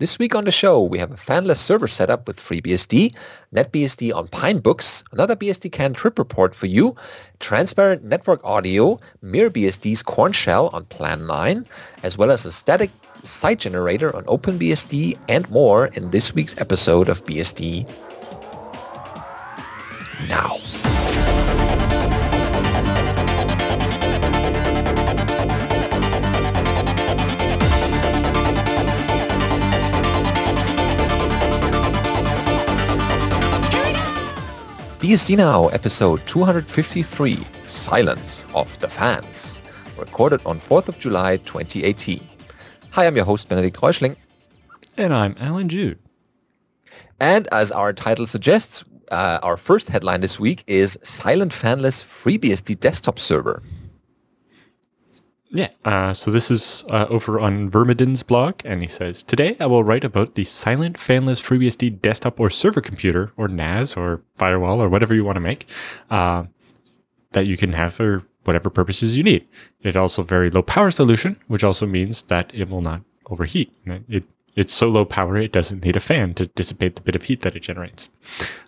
This week on the show, we have a fanless server setup with FreeBSD, NetBSD on Pinebooks, another BSDCan trip report for you, transparent network audio, MirBSD's Korn Shell on Plan 9, as well as a static site generator on OpenBSD and more in this week's episode of BSD Now. BSD Now, episode 253, Silence of the Fans, recorded on 4th of July 2018. Hi, I'm your host, Benedict Reuschling. And I'm Alan Jude. And as our title suggests, uh, our first headline this week is Silent Fanless FreeBSD Desktop Server. Yeah, uh, so this is uh, over on vermaden's blog, and he says, Today I will write about the silent fanless FreeBSD desktop or server computer, or NAS, or firewall, or whatever you want to make, uh, that you can have for whatever purposes you need. It also very low power solution, which also means that it will not overheat. It, it's so low power it doesn't need a fan to dissipate the bit of heat that it generates.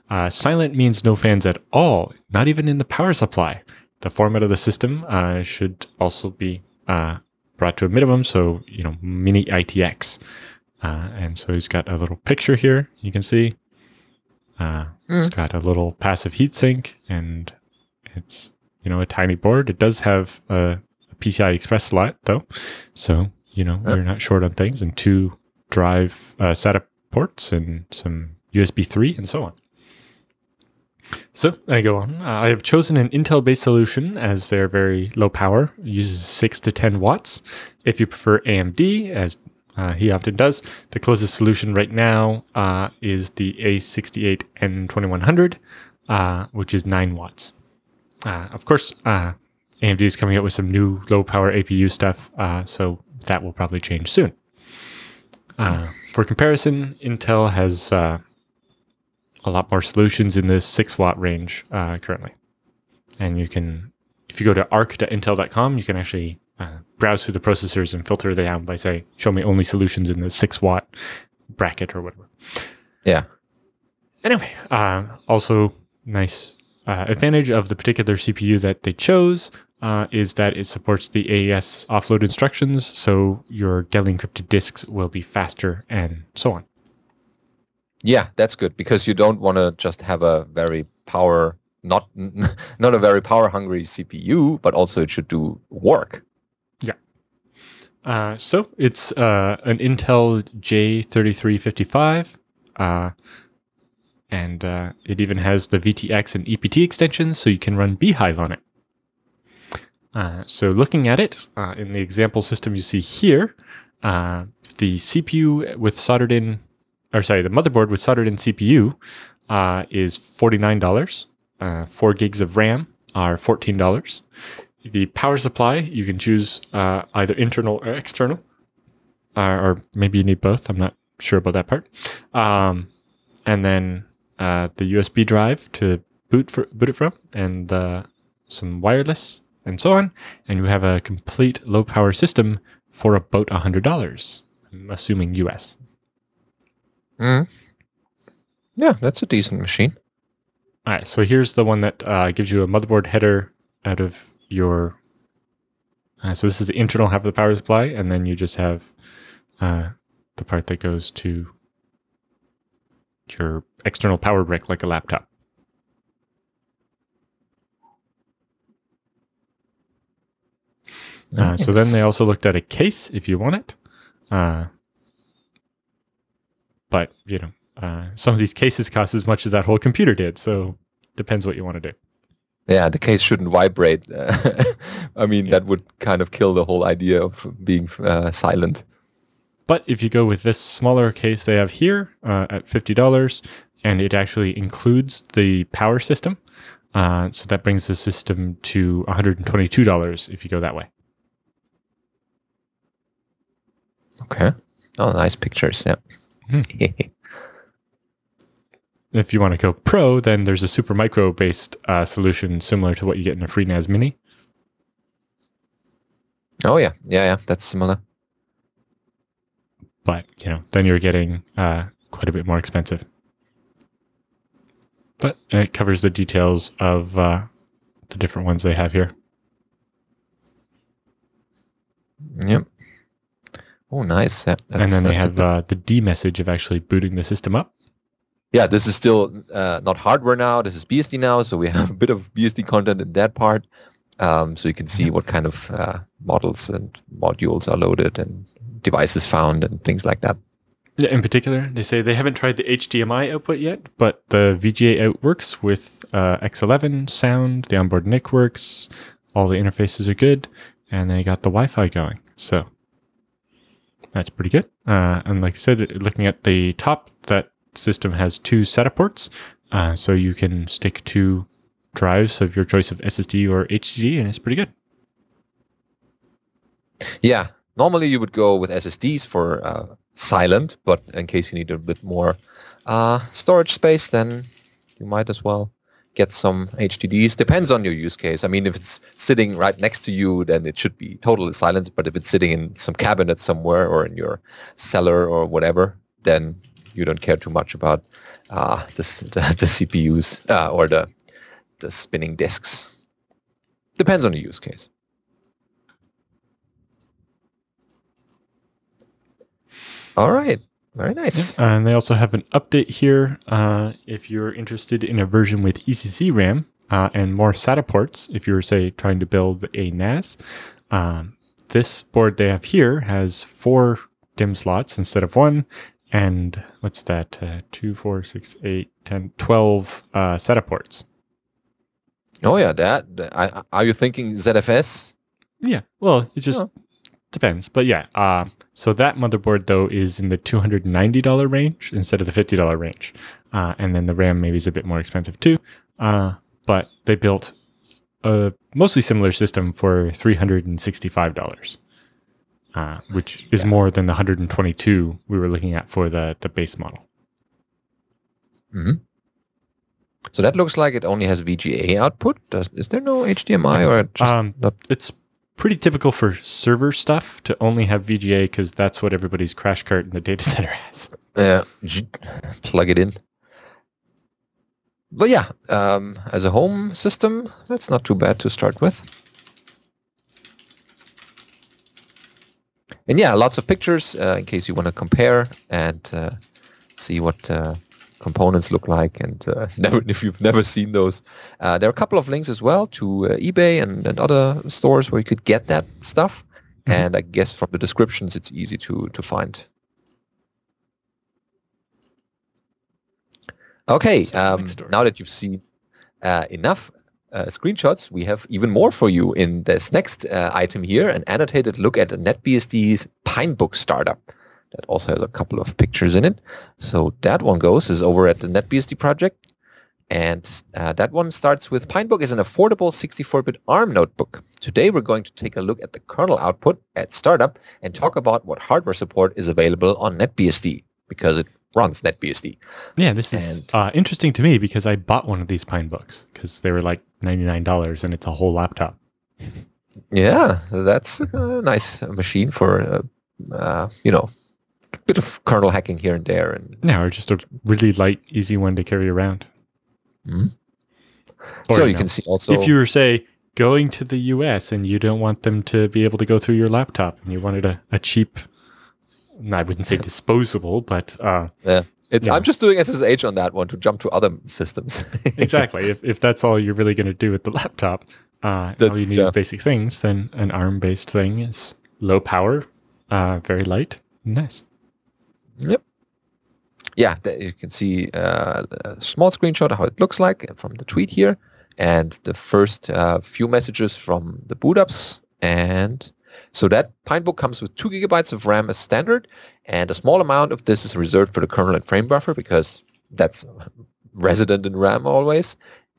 Uh, silent means no fans at all, not even in the power supply. The format of the system uh, should also be uh, brought to a minimum. So, you know, mini ITX. Uh, and so he's got a little picture here you can see. Uh, mm. It's got a little passive heatsink and it's, you know, a tiny board. It does have a, a PCI Express slot though. So, you know, you're not short on things and two drive uh, SATA ports and some USB 3 and so on. So I go on. Uh, I have chosen an Intel-based solution as they're very low power, uses six to ten watts. If you prefer AMD, as uh, he often does, the closest solution right now uh, is the A68N2100, uh, which is nine watts. Uh, of course, uh, AMD is coming out with some new low power APU stuff, so that will probably change soon. for comparison, Intel has a lot more solutions in the six watt range uh, currently. And you can, if you go to ark.intel.com, you can actually uh, browse through the processors and filter them down by say, show me only solutions in the six watt bracket or whatever. Yeah. Anyway, uh, also nice uh, advantage of the particular CPU that they chose uh, is that it supports the AES offload instructions, so your Geli encrypted disks will be faster and so on. Yeah, that's good because you don't want to just have a very power not not a very power hungry CPU, but also it should do work. Yeah. Uh, so it's uh, an Intel J3355, uh, and uh, it even has the VTX and EPT extensions, so you can run bhyve on it. Uh, so looking at it uh, in the example system you see here, the CPU with soldered in or sorry, the motherboard with soldered in CPU uh, is $49. Uh, four gigs of RAM are $14. The power supply, you can choose uh, either internal or external, uh, or maybe you need both. I'm not sure about that part. Um, and then uh, the USB drive to boot for, boot it from, and uh, some wireless, and so on. And you have a complete low power system for about $100. I'm assuming US. Mm. Yeah, that's a decent machine. All right, so here's the one that uh, gives you a motherboard header out of your. Uh, so this is the internal half of the power supply, and then you just have uh, the part that goes to your external power brick, like a laptop. Nice. Uh, so then they also looked at a case if you want it. But you know, uh, some of these cases cost as much as that whole computer did. So depends what you want to do. Yeah, the case shouldn't vibrate. I mean, yeah. that would kind of kill the whole idea of being uh, silent. But if you go with this smaller case they have here uh, at fifty dollars, and it actually includes the power system, uh, so that brings the system to one hundred and twenty-two dollars if you go that way. Okay. Oh, nice pictures. Yeah. if you want to go pro, then there's a super micro based uh, solution similar to what you get in a FreeNAS Mini. Oh yeah, yeah, yeah, that's similar. but you know, then you're getting uh, quite a bit more expensive. But it covers the details of uh, the different ones they have here. Yep. Oh, nice. Yeah, and then they have uh, the D message of actually booting the system up. Yeah, this is still uh, not hardware now. This is BSD now, so we have a bit of BSD content in that part. Um, so you can see what kind of uh, models and modules are loaded and devices found and things like that. Yeah, in particular, they say they haven't tried the HDMI output yet, but the VGA out works with uh, X11 sound. The onboard NIC works. All the interfaces are good, and they got the Wi-Fi going. So that's pretty good. Uh, and like I said, looking at the top, that system has two SATA ports, uh, so you can stick two drives of your choice of SSD or HDD, and it's pretty good. Yeah, normally you would go with SSDs for uh, silent, but in case you need a bit more uh, storage space, then you might as well get some HDDs. Depends on your use case. I mean, if it's sitting right next to you, then it should be totally silent. But if it's sitting in some cabinet somewhere or in your cellar or whatever, then you don't care too much about uh, the, the, the, CPUs uh, or the the spinning disks. Depends on the use case. All right. Very nice. Yeah. And they also have an update here. Uh, if you're interested in a version with ECC RAM uh, and more SATA ports, if you're, say, trying to build a NAS, um, this board they have here has four DIMM slots instead of one. And what's that? Uh, 2, 4, 6, 8, 10, 12 uh, SATA ports. Oh, yeah. That. I, are you thinking ZFS? Yeah. Well, it just. Oh Depends, but yeah. Uh, so that motherboard though is in the two hundred ninety dollar range instead of the fifty dollar range, uh, and then the RAM maybe is a bit more expensive too. Uh, but they built a mostly similar system for three hundred and sixty five dollars, uh, which is yeah. more than the hundred and twenty two we were looking at for the the base model. Mm-hmm. So that looks like it only has VGA output. Does is there no HDMI or just um, not? It's pretty typical for server stuff to only have VGA because that's what everybody's crash cart in the data center has. Yeah, plug it in. But yeah, um, as a home system, that's not too bad to start with. And yeah, lots of pictures uh, in case you want to compare and uh, see what uh, components look like and uh, never, if you've never seen those. Uh, there are a couple of links as well to uh, ebay and, and other stores where you could get that stuff. Mm-hmm. and i guess from the descriptions it's easy to to find. Okay um, now that you've seen uh, enough uh, screenshots we have even more for you in this next uh, item here an annotated look at the netbsd's pinebook startup that also has a couple of pictures in it. So that one goes is over at the NetBSD project. And uh, that one starts with Pinebook is an affordable 64-bit ARM notebook. Today we're going to take a look at the kernel output at startup and talk about what hardware support is available on NetBSD because it runs NetBSD. Yeah, this is uh, interesting to me because I bought one of these Pinebooks because they were like $99 and it's a whole laptop. yeah, that's a nice machine for, uh, uh you know, bit of kernel hacking here and there, and yeah, or just a really light, easy one to carry around. Mm-hmm. so you, know, can see also if you were say going to the U.S. and you don't want them to be able to go through your laptop, and you wanted a, a cheap, I wouldn't say disposable, but uh, yeah. It's, I'm just doing SSH on that one to jump to other systems. exactly. If, if that's all you're really going to do with the laptop, uh, all you need yeah. is basic things, then an ARM based thing is low power, uh, very light, nice. Yep. Yeah, you can see uh, a small screenshot of how it looks like from the tweet here, and the first uh, few messages from the boot ups. And so that Pinebook comes with two gigabytes of RAM as standard, and a small amount of this is reserved for the kernel and frame buffer because that's resident in RAM always,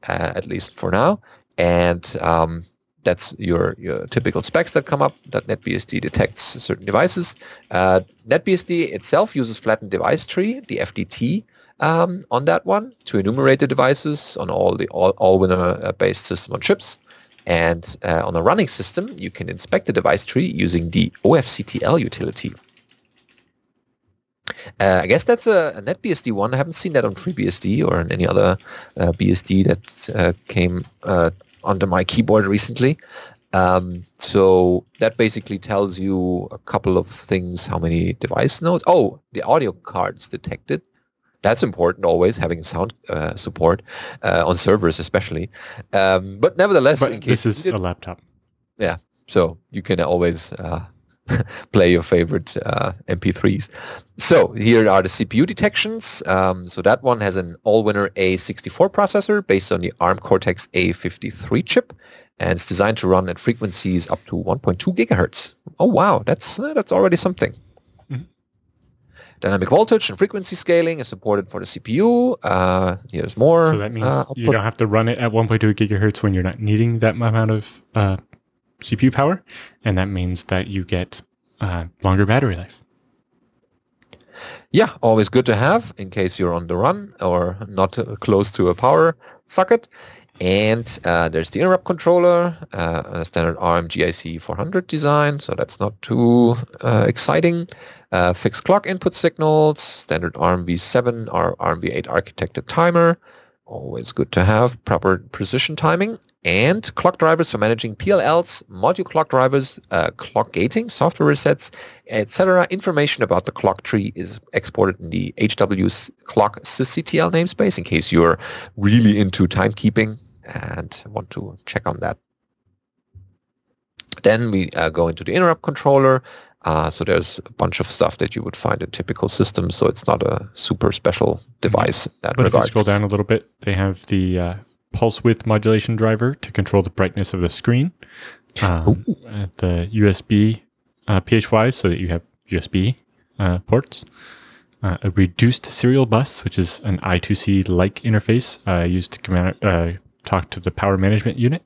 uh, at least for now. And um, that's your, your typical specs that come up that NetBSD detects certain devices. Uh, NetBSD itself uses flattened device tree, the FDT, um, on that one to enumerate the devices on all the all, Allwinner based system on chips. And uh, on a running system, you can inspect the device tree using the OFCTL utility. Uh, I guess that's a, a NetBSD one. I haven't seen that on FreeBSD or on any other uh, BSD that uh, came uh, onto my keyboard recently. Um, so that basically tells you a couple of things, how many device nodes. Oh, the audio cards detected. That's important always, having sound uh, support uh, on servers especially. Um, but nevertheless, but this is a laptop. Yeah, so you can always play your favorite uh, MP3s. So here are the CPU detections. Um, so that one has an Allwinner A64 processor based on the ARM Cortex A53 chip, and it's designed to run at frequencies up to 1.2 gigahertz. Oh wow, that's uh, that's already something. Mm-hmm. Dynamic voltage and frequency scaling is supported for the CPU. Uh, here's more. So that means uh, you don't have to run it at 1.2 gigahertz when you're not needing that amount of uh, CPU power, and that means that you get uh, longer battery life. Yeah, always good to have in case you're on the run or not close to a power socket. And uh, there's the interrupt controller, uh, a standard ARM GIC 400 design, so that's not too uh, exciting. Uh, fixed clock input signals, standard ARM v7 or ARM v8 architected timer, always good to have proper precision timing and clock drivers for managing PLLs, module clock drivers, uh, clock gating, software resets, etc. Information about the clock tree is exported in the HW clock sysctl namespace in case you're really into timekeeping and want to check on that. Then we uh, go into the interrupt controller. Uh, so there's a bunch of stuff that you would find in typical systems. So it's not a super special device in that but regard. if you scroll down a little bit, they have the uh, pulse width modulation driver to control the brightness of the screen. Um, the USB uh, PHY so that you have USB uh, ports. Uh, a reduced serial bus, which is an I2C like interface uh, used to command, uh, talk to the power management unit.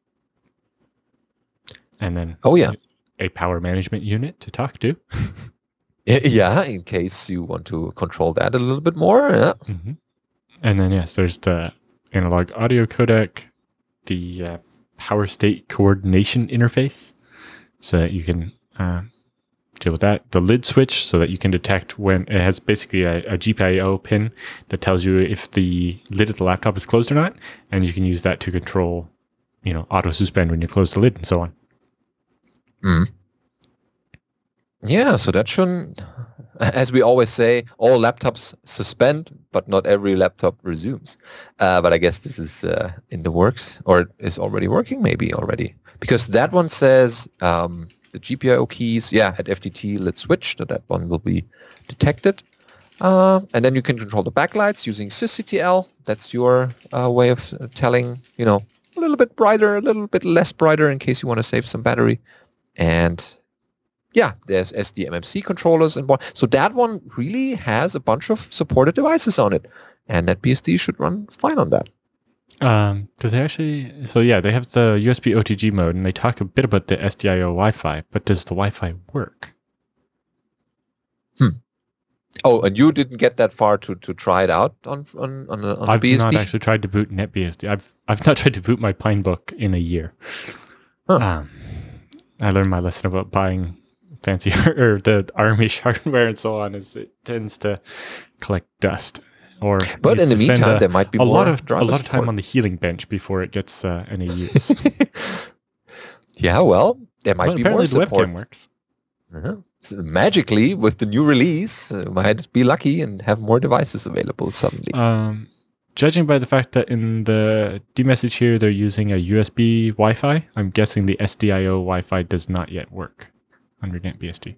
And then oh yeah, a power management unit to talk to. yeah, in case you want to control that a little bit more. Yeah. Mm-hmm. And then yes, there's the analog audio codec, the uh, power state coordination interface, so that you can uh, deal with that. The lid switch, so that you can detect when it has basically a, a GPIO pin that tells you if the lid of the laptop is closed or not, and you can use that to control, you know, auto suspend when you close the lid and so on. Mm. Yeah, so that shouldn't, as we always say, all laptops suspend, but not every laptop resumes. Uh, but I guess this is uh, in the works, or is already working, maybe already, because that one says um, the GPIO keys, yeah, at FDT, let's switch, so that one will be detected. Uh, and then you can control the backlights using sysctl. That's your uh, way of telling, you know, a little bit brighter, a little bit less brighter in case you want to save some battery. And yeah, there's SDMMC controllers and what. so that one really has a bunch of supported devices on it, and NetBSD should run fine on that. Um, do they actually? So yeah, they have the USB OTG mode, and they talk a bit about the SDIO Wi-Fi. But does the Wi-Fi work? Hmm. Oh, and you didn't get that far to, to try it out on on on, on I've BSD? not actually tried to boot NetBSD. I've I've not tried to boot my Pinebook in a year. Huh. Um, I learned my lesson about buying fancy or the army hardware and so on is it tends to collect dust or but in the meantime a, there might be a lot of a lot of time on the healing bench before it gets uh, any use. Yeah well there might well, be apparently more the support. webcam works. Uh-huh. so magically with the new release uh, might be lucky and have more devices available suddenly. Um judging by the fact that in the message here they're using a USB Wi-Fi, I'm guessing the SDIO Wi-Fi does not yet work under NetBSD.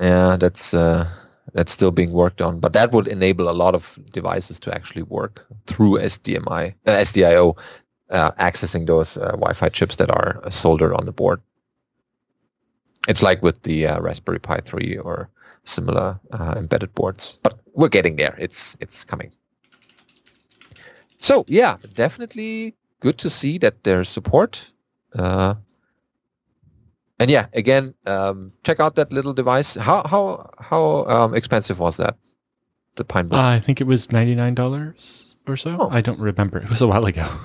Yeah, that's uh, that's still being worked on, but that would enable a lot of devices to actually work through SDMI, uh, SDIO, uh, accessing those uh, Wi-Fi chips that are soldered on the board. It's like with the uh, Raspberry Pi 3 or similar uh, embedded boards, but we're getting there. It's it's coming. So yeah, definitely good to see that there's support. Uh, and yeah, again, um, check out that little device. How how how um, expensive was that? The Pinebook. Uh, I think it was ninety nine dollars or so. Oh. I don't remember. It was a while ago.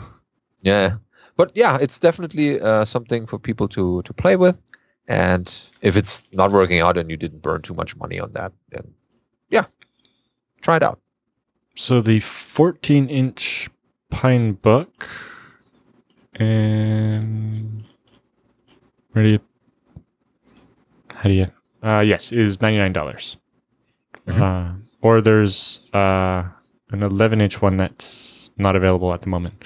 Yeah, but yeah, it's definitely uh, something for people to to play with. And if it's not working out and you didn't burn too much money on that, then yeah, try it out. So the 14 inch Pine Book and where do you how do you uh yes is $99 Mhm. uh, or there's uh an 11 inch one that's not available at the moment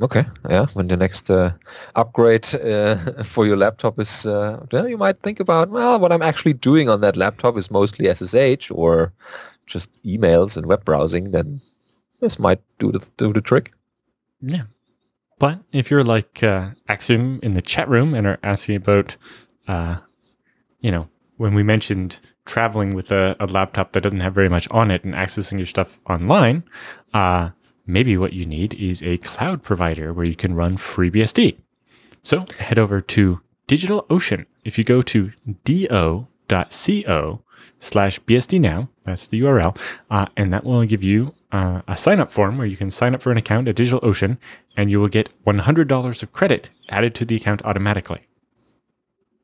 Okay, yeah. When the next uh, upgrade uh, for your laptop is, uh, well, you might think about, well, what I'm actually doing on that laptop is mostly SSH or just emails and web browsing. Then this might do the do the trick. Yeah. But if you're like uh, Axiom in the chat room and are asking about, uh, you know, when we mentioned traveling with a, a laptop that doesn't have very much on it and accessing your stuff online, uh, maybe what you need is a cloud provider where you can run FreeBSD. So head over to DigitalOcean. If you go to do.co slash BSD now, that's the URL, uh, and that will give you uh, a sign up form where you can sign up for an account at DigitalOcean and you will get $100 of credit added to the account automatically.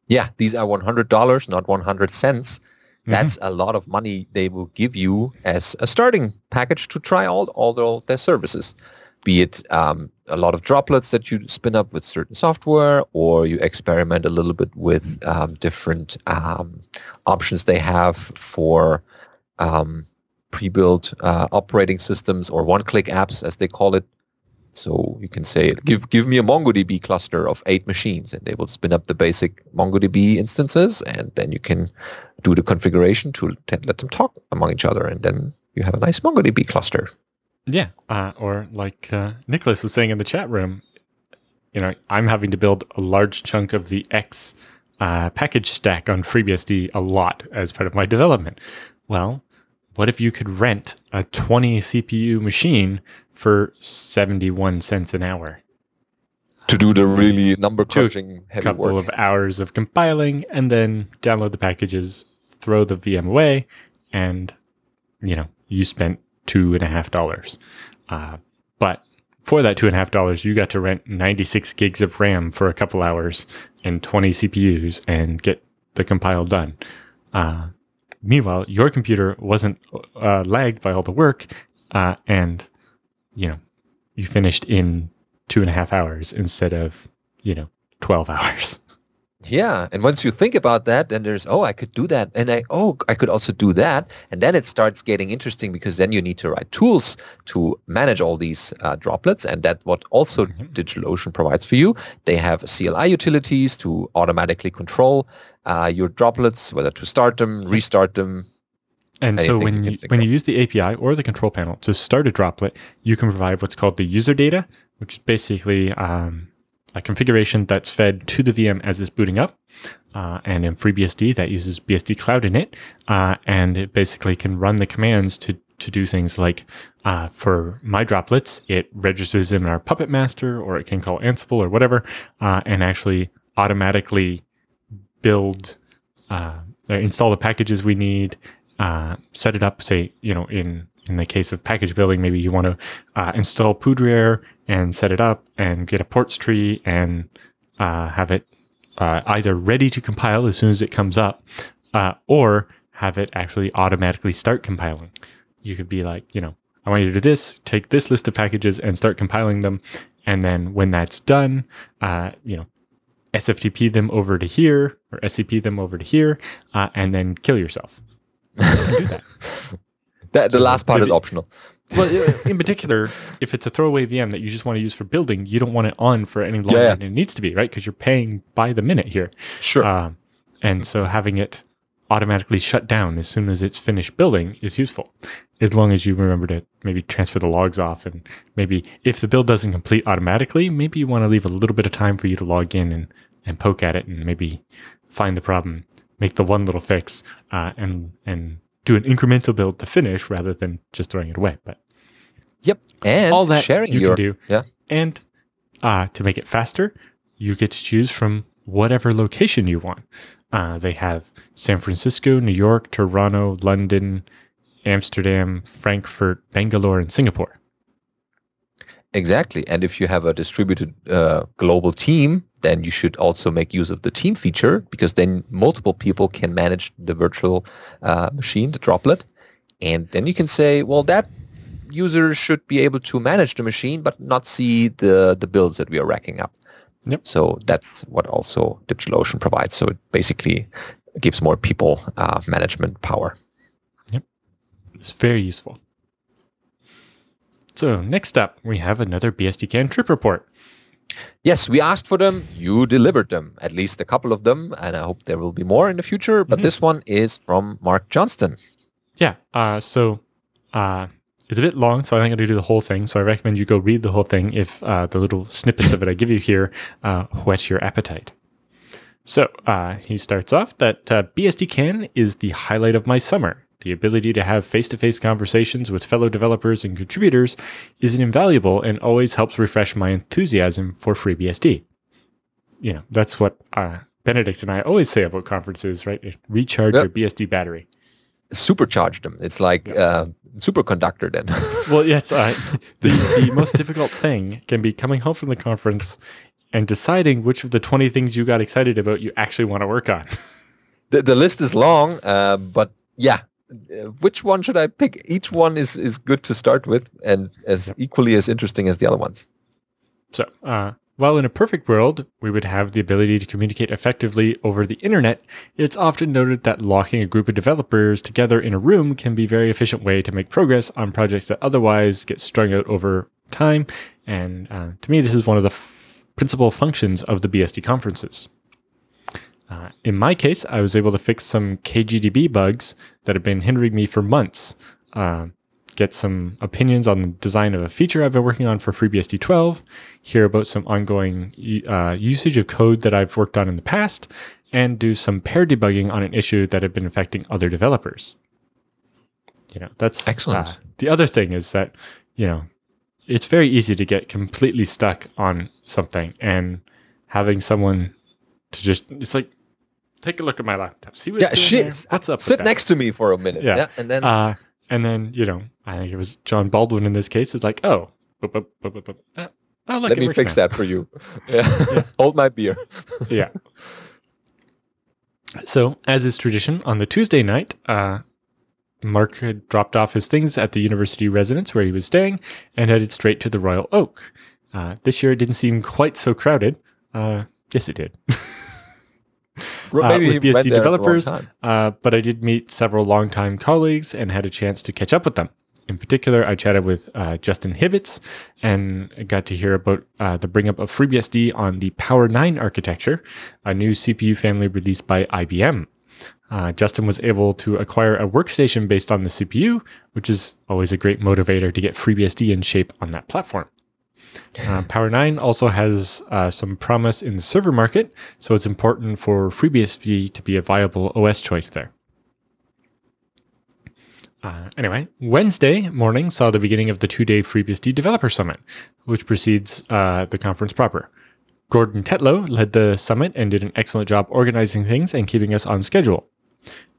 Yeah, these are one hundred dollars, not one hundred cents. That's a lot of money they will give you as a starting package to try all all their, their services. Be it um, a lot of droplets that you spin up with certain software, or you experiment a little bit with um, different um, options they have for um, pre-built uh, operating systems or one-click apps, as they call it. So you can say, give give me a MongoDB cluster of eight machines, and they will spin up the basic MongoDB instances, and then you can do the configuration to let them talk among each other, and then you have a nice MongoDB cluster. Yeah. Uh, or like uh, Nicholas was saying in the chat room, you know, I'm having to build a large chunk of the X uh, package stack on FreeBSD a lot as part of my development. Well, what if you could rent a 20 CPU machine for 71 cents an hour? To do the really number crunching heavy couple work. of hours of compiling and then download the packages, throw the VM away, and you know you spent two and a half dollars. Uh, but for that two and a half dollars, you got to rent 96 gigs of RAM for a couple hours and 20 CPUs and get the compile done. Uh, meanwhile, your computer wasn't uh, lagged by all the work, uh, and you know you finished in two and a half hours instead of you know 12 hours. Yeah, and once you think about that, then there's oh, I could do that, and I oh, I could also do that, and then it starts getting interesting because then you need to write tools to manage all these uh, droplets, and that's what also Mhm. DigitalOcean provides for you. They have CLI utilities to automatically control uh, your droplets, whether to start them, restart them. And so when you you, when of. you use the API or the control panel to start a droplet, you can provide what's called the user data, which is basically um, a configuration that's fed to the VM as it's booting up. Uh, and in FreeBSD, that uses BSD cloudinit, uh, and it basically can run the commands to to do things like uh, for my droplets, it registers them in our Puppet Master, or it can call Ansible or whatever, uh, and actually automatically build, uh, install the packages we need, uh, set it up. Say, you know, in in the case of package building, maybe you want to install Poudriere and set it up and get a ports tree and uh, have it uh, either ready to compile as soon as it comes up, uh, or have it actually automatically start compiling. You could be like, you know, I want you to do this, take this list of packages and start compiling them. And then when that's done, uh, you know, SFTP them over to here or SCP them over to here, uh, and then kill yourself. You can do that. That, the last part is optional. Well, in particular, if it's a throwaway VM that you just want to use for building, you don't want it on for any longer Yeah. than it needs to be, right? Because you're paying by the minute here. Sure. Um, and so having it automatically shut down as soon as it's finished building is useful, as long as you remember to maybe transfer the logs off. And maybe if the build doesn't complete automatically, maybe you want to leave a little bit of time for you to log in and, and poke at it and maybe find the problem, make the one little fix, uh, and and do an incremental build to finish rather than just throwing it away. But yep. And all that sharing you your can do. yeah. And uh, to make it faster, you get to choose from whatever location you want. Uh, they have San Francisco, New York, Toronto, London, Amsterdam, Frankfurt, Bangalore, and Singapore. Exactly. And if you have a distributed uh, global team, then you should also make use of the team feature because then multiple people can manage the virtual uh, machine, the droplet. And then you can say, well, that user should be able to manage the machine, but not see the, the builds that we are racking up. Yep. So that's what also DigitalOcean provides. So it basically gives more people uh, management power. Yep. It's very useful. So next up, we have another BSDCan trip report. Yes, we asked for them. You delivered them, at least a couple of them, and I hope there will be more in the future. But mm-hmm. this one is from Mark Johnston. Yeah. Uh, so uh, it's a bit long, so I'm not going to do the whole thing. So I recommend you go read the whole thing if uh, the little snippets of it I give you here uh, whet your appetite. So uh, he starts off that uh, BSDCan is the highlight of my summer. The ability to have face to face conversations with fellow developers and contributors is invaluable and always helps refresh my enthusiasm for FreeBSD. You know, that's what uh, Benedict and I always say about conferences, right? Recharge yep. your BSD battery. Supercharge them. It's like yep. uh, superconductor then. well, yes. Uh, the, the most difficult thing can be coming home from the conference and deciding which of the 20 things you got excited about you actually want to work on. The, the list is long, uh, but yeah, which one should I pick? Each one is is good to start with, and as equally as interesting as the other ones. So, uh, while in a perfect world we would have the ability to communicate effectively over the internet, it's often noted that locking a group of developers together in a room can be a very efficient way to make progress on projects that otherwise get strung out over time. And uh, to me, this is one of the f- principal functions of the BSD conferences. Uh, in my case, I was able to fix some KGDB bugs that have been hindering me for months. Uh, get some opinions on the design of a feature I've been working on for FreeBSD 12, hear about some ongoing uh, usage of code that I've worked on in the past, and do some pair debugging on an issue that had been affecting other developers. You know, that's excellent. Uh, the other thing is that, you know, it's very easy to get completely stuck on something and having someone to just, it's like, take a look at my laptop. See what yeah, shit. What's up? Sit next to me for a minute. Yeah. yeah and then uh, and then you know, I think it was John Baldwin in this case. Is like, oh, uh, oh look, let me fix now. that for you. Yeah. yeah. hold my beer. yeah. So, as is tradition, on the Tuesday night, uh, Mark had dropped off his things at the university residence where he was staying and headed straight to the Royal Oak. Uh, this year it didn't seem quite so crowded. Uh, yes, it did. Uh, with BSD developers, uh, but I did meet several longtime colleagues and had a chance to catch up with them. In particular, I chatted with uh, Justin Hibbits and got to hear about uh, the bring up of FreeBSD on the Power 9 architecture, a new CPU family released by IBM. Uh, Justin was able to acquire a workstation based on the CPU, which is always a great motivator to get FreeBSD in shape on that platform. Uh, Power 9 also has uh, some promise in the server market, so it's important for FreeBSD to be a viable OS choice there. Uh, anyway, Wednesday morning saw the beginning of the two day FreeBSD Developer Summit, which precedes uh, the conference proper. Gordon Tetlow led the summit and did an excellent job organizing things and keeping us on schedule.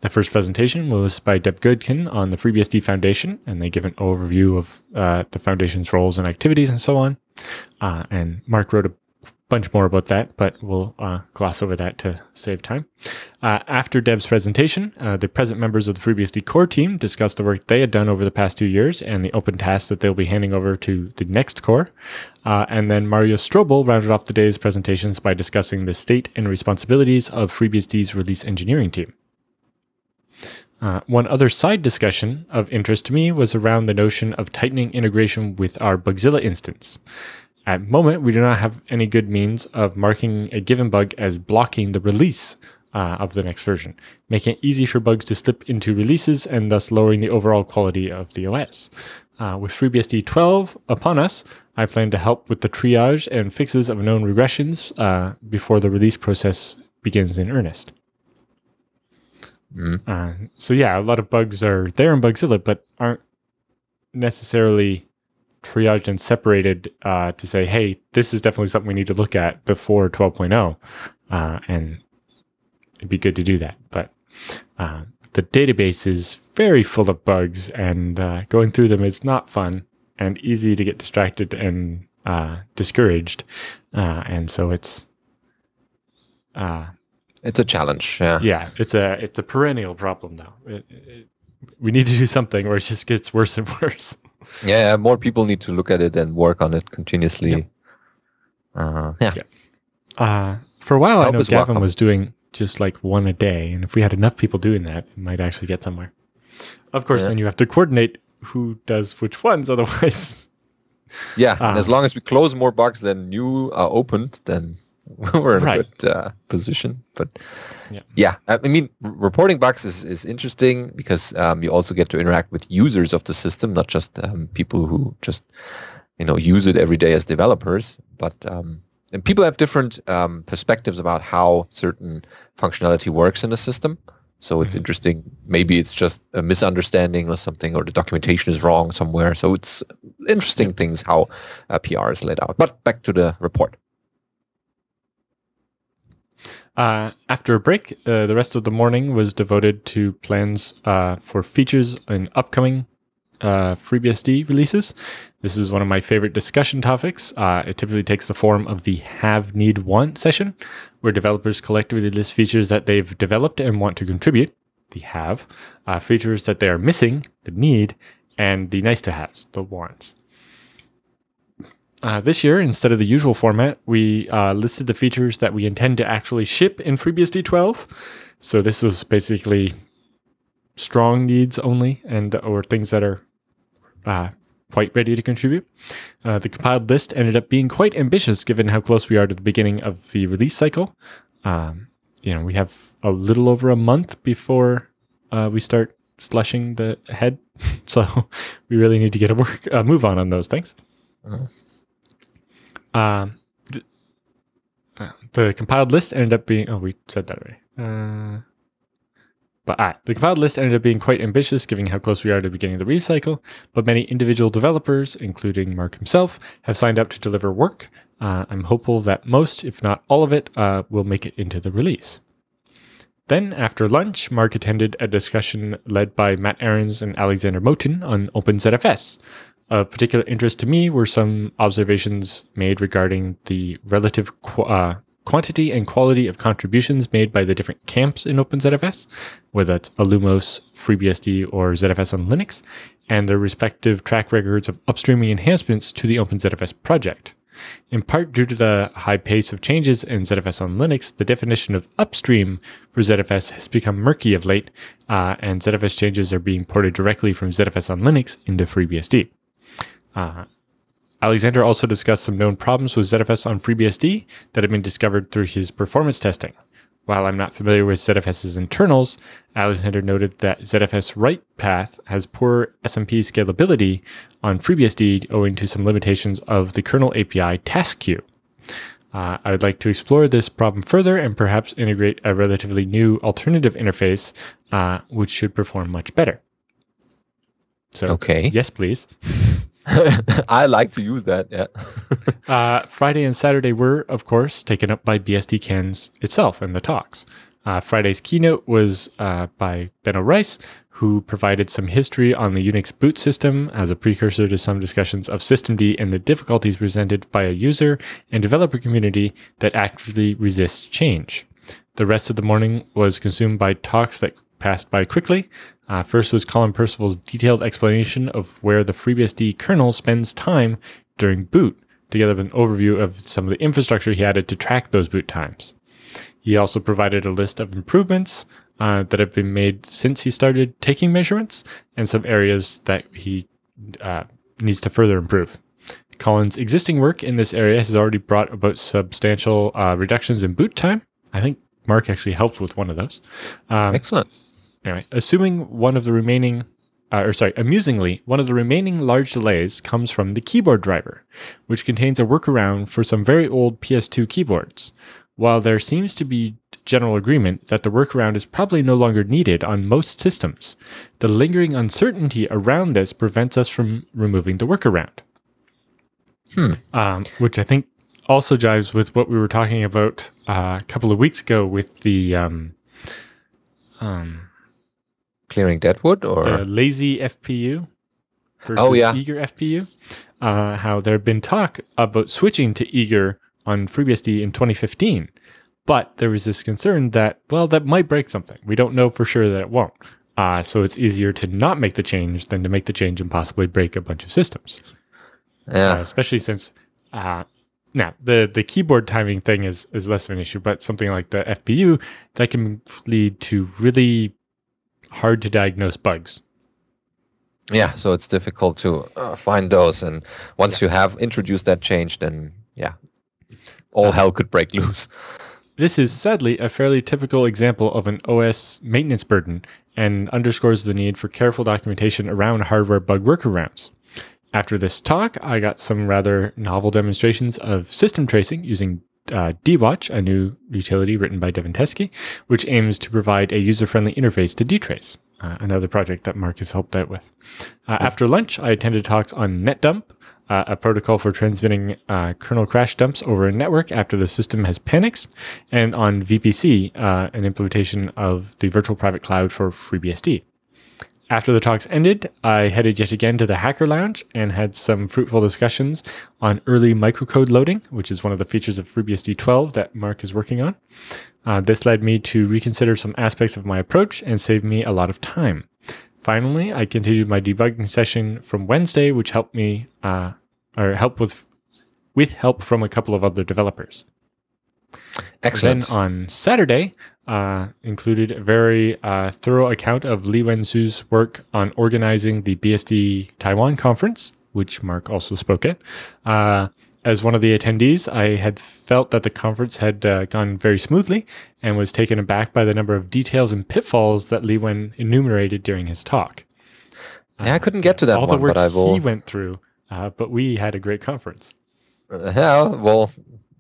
The first presentation was by Deb Goodkin on the FreeBSD Foundation, and they give an overview of uh, the foundation's roles and activities and so on. Uh, and Mark wrote a bunch more about that, but we'll uh, gloss over that to save time. Uh, after Deb's presentation, uh, the present members of the FreeBSD core team discussed the work they had done over the past two years and the open tasks that they'll be handing over to the next core. Uh, and then Mario Strobl rounded off the day's presentations by discussing the state and responsibilities of FreeBSD's release engineering team. Uh, one other side discussion of interest to me was around the notion of tightening integration with our Bugzilla instance. At moment, we do not have any good means of marking a given bug as blocking the release uh, of the next version, making it easy for bugs to slip into releases and thus lowering the overall quality of the OS. Uh, with FreeBSD 12 upon us, I plan to help with the triage and fixes of known regressions uh, before the release process begins in earnest. Mm-hmm. Uh, so yeah, a lot of bugs are there in Bugzilla, but aren't necessarily triaged and separated uh, to say, hey, this is definitely something we need to look at before 12.0. Uh, and it'd be good to do that. But uh, the database is very full of bugs, and uh, going through them is not fun and easy to get distracted and uh, discouraged. Uh, and so it's It's a challenge. Yeah. yeah, it's a it's a perennial problem now. It, it, we need to do something, or it just gets worse and worse. Yeah. More people need to look at it and work on it continuously. Yep. Uh, yeah. Yeah. Uh, for a while, I know Gavin welcome. was doing just like one a day, and if we had enough people doing that, it might actually get somewhere. Of course, Yeah. then you have to coordinate who does which ones. Otherwise, Yeah. and Ah. as long as we close more bugs than new are opened, then we're in Right. a good uh, position. But Yeah. yeah, I mean, reporting bugs is, is interesting because um, you also get to interact with users of the system, not just um, people who just you know use it every day as developers. But um, and people have different um, perspectives about how certain functionality works in a system. So it's Mhm. interesting. Maybe it's just a misunderstanding or something, or the documentation is wrong somewhere. So it's interesting things how uh, PR is laid out. But back to the report. Uh, after a break, uh, the rest of the morning was devoted to plans uh, for features in upcoming uh, FreeBSD releases. This is one of my favorite discussion topics. Uh, it typically takes the form of the Have Need Want session, where developers collectively list features that they've developed and want to contribute, the have, uh, features that they are missing, the need, and the nice to haves, the wants. Uh, this year, instead of the usual format, we uh, listed the features that we intend to actually ship in FreeBSD 12. So this was basically strong needs only, and or things that are uh, quite ready to contribute. Uh, the compiled list ended up being quite ambitious, given how close we are to the beginning of the release cycle. Um, you know, we have a little over a month before uh, we start slushing the head, so we really need to get a work uh, move on on those things. Mhm. Um, uh, the compiled list ended up being. Oh, we said that already. Uh, but ah, the compiled list ended up being quite ambitious, given how close we are to beginning the recycle. But many individual developers, including Mark himself, have signed up to deliver work. Uh, I'm hopeful that most, if not all of it, uh, will make it into the release. Then, after lunch, Mark attended a discussion led by Matt Ahrens and Alexander Motin on OpenZFS. Of particular interest to me were some observations made regarding the relative qu- uh, quantity and quality of contributions made by the different camps in OpenZFS, whether it's illumos, FreeBSD, or ZFS on Linux, and their respective track records of upstreaming enhancements to the OpenZFS project. In part due to the high pace of changes in ZFS on Linux, the definition of upstream for ZFS has become murky of late, uh, and ZFS changes are being ported directly from ZFS on Linux into FreeBSD. Uh, Alexander also discussed some known problems with ZFS on FreeBSD that have been discovered through his performance testing. While I'm not familiar with ZFS's internals, Alexander noted that ZFS write path has poor SMP scalability on FreeBSD owing to some limitations of the kernel API task queue. Uh, I would like to explore this problem further and perhaps integrate a relatively new alternative interface, uh, which should perform much better. So, Okay. yes, please. I like to use that. Yeah. Uh, Friday and Saturday were, of course, taken up by BSD Cans itself and the talks. Uh, Friday's keynote was uh, by Benno Rice, who provided some history on the Unix boot system as a precursor to some discussions of systemd and the difficulties presented by a user and developer community that actively resists change. The rest of the morning was consumed by talks that passed by quickly. Uh, first was Colin Percival's detailed explanation of where the FreeBSD kernel spends time during boot, together with an overview of some of the infrastructure he added to track those boot times. He also provided a list of improvements uh, that have been made since he started taking measurements and some areas that he uh, needs to further improve. Colin's existing work in this area has already brought about substantial uh, reductions in boot time. I think Mark actually helped with one of those. Um, Excellent. Anyway, assuming one of the remaining, uh, or sorry, amusingly, one of the remaining large delays comes from the keyboard driver, which contains a workaround for some very old PS2 keyboards. While there seems to be general agreement that the workaround is probably no longer needed on most systems, the lingering uncertainty around this prevents us from removing the workaround. Hmm. Um, which I think also jives with what we were talking about uh, a couple of weeks ago with the um, um, Clearing Deadwood or the lazy FPU versus Oh, yeah. eager FPU. Uh, how there had been talk about switching to eager on FreeBSD in 2015, But there was this concern that, well, that might break something. We don't know for sure that it won't. Uh, so it's easier to not make the change than to make the change and possibly break a bunch of systems. Yeah. Uh, especially since uh, now the the keyboard timing thing is is less of an issue, but something like the FPU that can lead to really hard to diagnose bugs. Yeah, so it's difficult to uh, find those, and once you have introduced that change, then yeah, all hell could break loose. This is sadly a fairly typical example of an OS maintenance burden and underscores the need for careful documentation around hardware bug workarounds. After this talk, I got some rather novel demonstrations of system tracing using uh, dwatch, a new utility written by Devin which aims to provide a user-friendly interface to dtrace, uh, another project that Mark has helped out with. Uh, after lunch, I attended talks on NetDump, uh, a protocol for transmitting uh, kernel crash dumps over a network after the system has panics, and on VPC, uh, an implementation of the virtual private cloud for FreeBSD. After the talks ended, I headed yet again to the Hacker Lounge and had some fruitful discussions on early microcode loading, which is one of the features of FreeBSD 12 that Mark is working on. Uh, this led me to reconsider some aspects of my approach and saved me a lot of time. Finally, I continued my debugging session from Wednesday, which helped me uh, or help with with help from a couple of other developers. Excellent. Then on Saturday, uh, included a very uh, thorough account of Li-Wen Hsu's work on organizing the BSD Taiwan conference, which Mark also spoke at. Uh, as one of the attendees, I had felt that the conference had uh, gone very smoothly and was taken aback by the number of details and pitfalls that Li Wen enumerated during his talk. yeah, I couldn't get to that All one, the work but I will. he went through, uh, but we had a great conference. Yeah, well,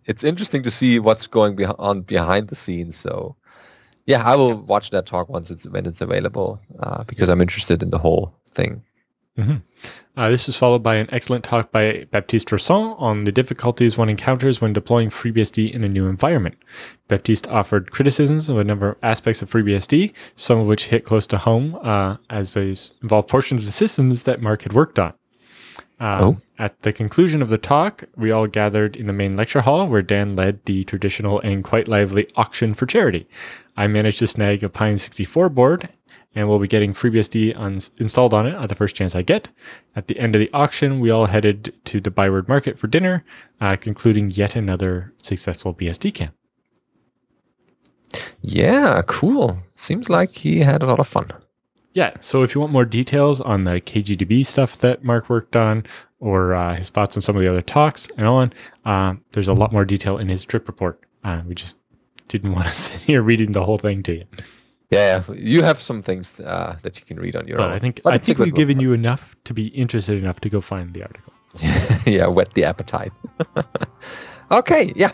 it's interesting to see what's going on behind the scenes. So, yeah, I will watch that talk once it's when it's available uh, because I'm interested in the whole thing. Uh, this is followed by an excellent talk by Baptiste Daroussin on the difficulties one encounters when deploying FreeBSD in a new environment. Baptiste offered criticisms of a number of aspects of FreeBSD, some of which hit close to home, uh, as they s- involve portions of the systems that Mark had worked on. Um, Oh. At the conclusion of the talk, we all gathered in the main lecture hall where Dan led the traditional and quite lively auction for charity. I managed to snag a Pine 64 board and will be getting FreeBSD on, installed on it at the first chance I get. At the end of the auction, we all headed to the Byward Market for dinner, uh, concluding yet another successful BSDCan. Yeah, cool. Seems like he had a lot of fun. Yeah, so if you want more details on the KGDB stuff that Mark worked on, or uh, his thoughts on some of the other talks and on, uh, there's a lot more detail in his trip report. Uh, we just didn't want to sit here reading the whole thing to you. Yeah, you have some things uh, that you can read on your But own. I think But I think we've given you enough to be interested enough to go find the article. yeah, whet the appetite. okay, yeah.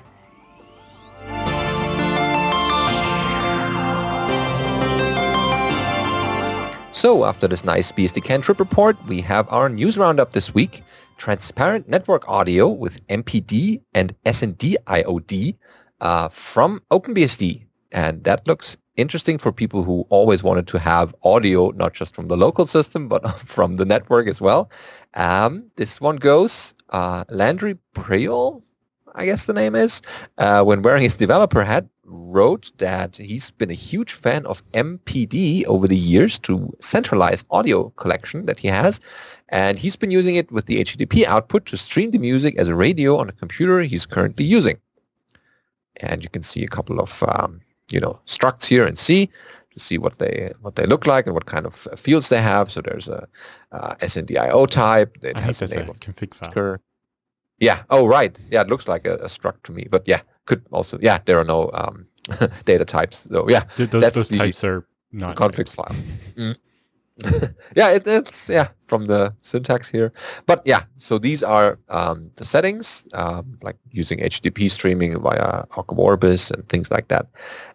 So after this nice BSDCan trip report, we have our news roundup this week. Transparent network audio with MPD and SND IOD uh, from OpenBSD. And that looks interesting for people who always wanted to have audio, not just from the local system, but from the network as well. Um, this one goes uh, Landry Breuil, I guess the name is, uh, when wearing his developer hat, wrote that he's been a huge fan of MPD over the years to centralize audio collection that he has. And he's been using it with the HTTP output to stream the music as a radio on a computer he's currently using. And you can see a couple of, um, you know, structs here in C to see what they what they look like and what kind of fields they have. So there's a uh, SNDIO type. It I has the that's a name of config file. Yeah. Oh, right. Yeah, it looks like a, a struct to me. But yeah, could also. Yeah, there are no um, data types. So yeah, Th- those that's those the- types are not config file. Mm. yeah, it, it's yeah from the syntax here. But yeah, so these are um, the settings, um, like using HTTP streaming via Ogg Vorbis and things like that.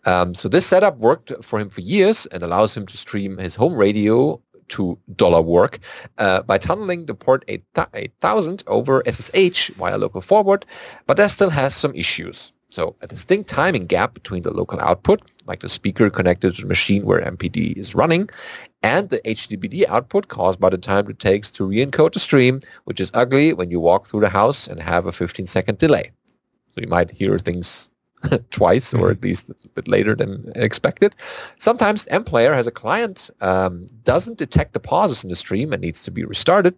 Um, so this setup worked for him for years and allows him to stream his home radio to dollar work uh, by tunneling the port 8000 over SSH via local forward, but that still has some issues. So a distinct timing gap between the local output, like the speaker connected to the machine where MPD is running, and the HTTPD output caused by the time it takes to re-encode the stream, which is ugly when you walk through the house and have a 15 second delay. So you might hear things twice, or at least a bit later than expected. Sometimes MPlayer has a client um, doesn't detect the pauses in the stream and needs to be restarted.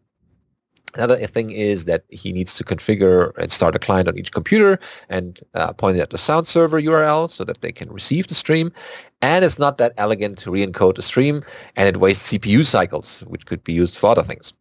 Another thing is that he needs to configure and start a client on each computer and uh, point it at the sound server URL so that they can receive the stream. And it's not that elegant to re-encode the stream, and it wastes CPU cycles, which could be used for other things.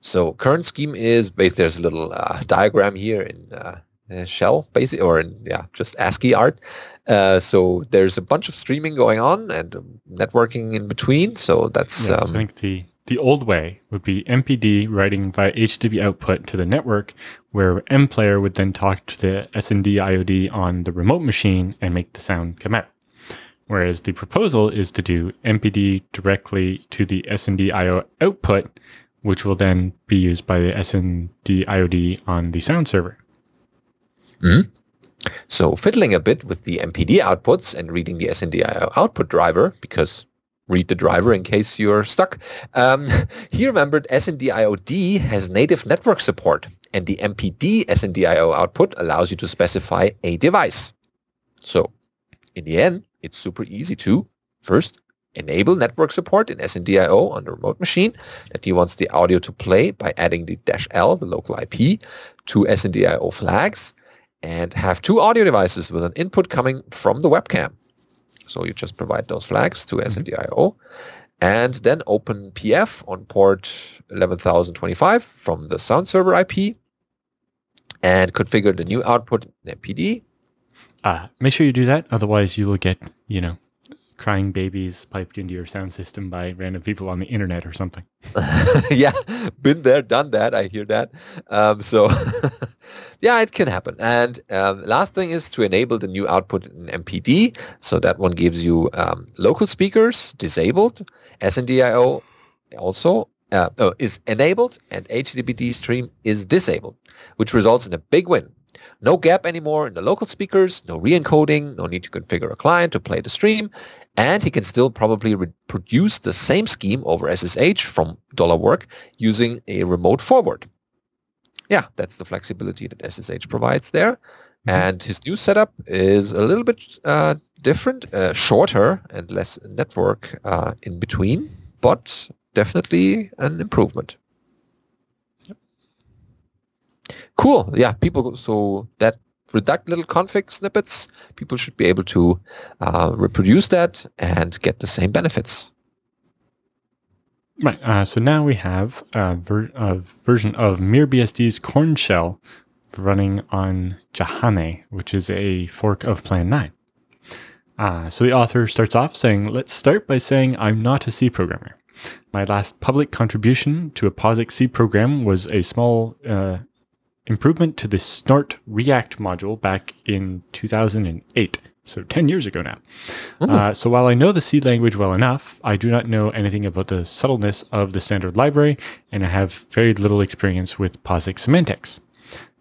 So current scheme is basically there's a little uh, diagram here in uh, shell basically or in yeah just ASCII art. Uh, so there's a bunch of streaming going on and networking in between. So that's um, I think the the old way would be MPD writing via HTTP output to the network, where MPlayer would then talk to the SNDIOD on the remote machine and make the sound come out. Whereas the proposal is to do MPD directly to the SNDIO output, which will then be used by the SND IOD on the sound server. Mm-hmm. So fiddling a bit with the MPD outputs and reading the SNDIO output driver, because read the driver in case you're stuck. Um, he remembered SNDIOD has native network support, and the MPD SNDIO output allows you to specify a device. So in the end, it's super easy to first enable network support in SNDIO on the remote machine that he wants the audio to play by adding the dash L, the local IP, to SNDIO flags and have two audio devices with an input coming from the webcam. So you just provide those flags to mm-hmm. SNDIO and then open PF on port 11025 from the sound server IP and configure the new output in MPD. Uh, make sure you do that. Otherwise, you will get, you know, crying babies piped into your sound system by random people on the internet or something. yeah, been there, done that. I hear that. Um, so, yeah, it can happen. And um, last thing is to enable the new output in MPD. So that one gives you um, local speakers disabled. SNDIO also uh, oh, is enabled and HTTPD stream is disabled, which results in a big win. No gap anymore in the local speakers, no re-encoding, no need to configure a client to play the stream, and he can still probably reproduce the same scheme over SSH from dollar $work using a remote forward. Yeah, that's the flexibility that SSH provides there. Mm-hmm. And his new setup is a little bit uh, different, uh, shorter and less network uh, in between, but definitely an improvement. Yep. Cool. Yeah, people. So that redact little config snippets, people should be able to uh, reproduce that and get the same benefits. Right. Uh, so now we have a, ver- a version of MirBSD's Korn shell running on Jehanne, which is a fork of Plan 9. Uh, so the author starts off saying, let's start by saying I'm not a C programmer. My last public contribution to a POSIX C program was a small uh, improvement to the Snort React module back in 2008, so 10 years ago now. Uh, so while I know the C language well enough, I do not know anything about the subtleness of the standard library, and I have very little experience with POSIX semantics.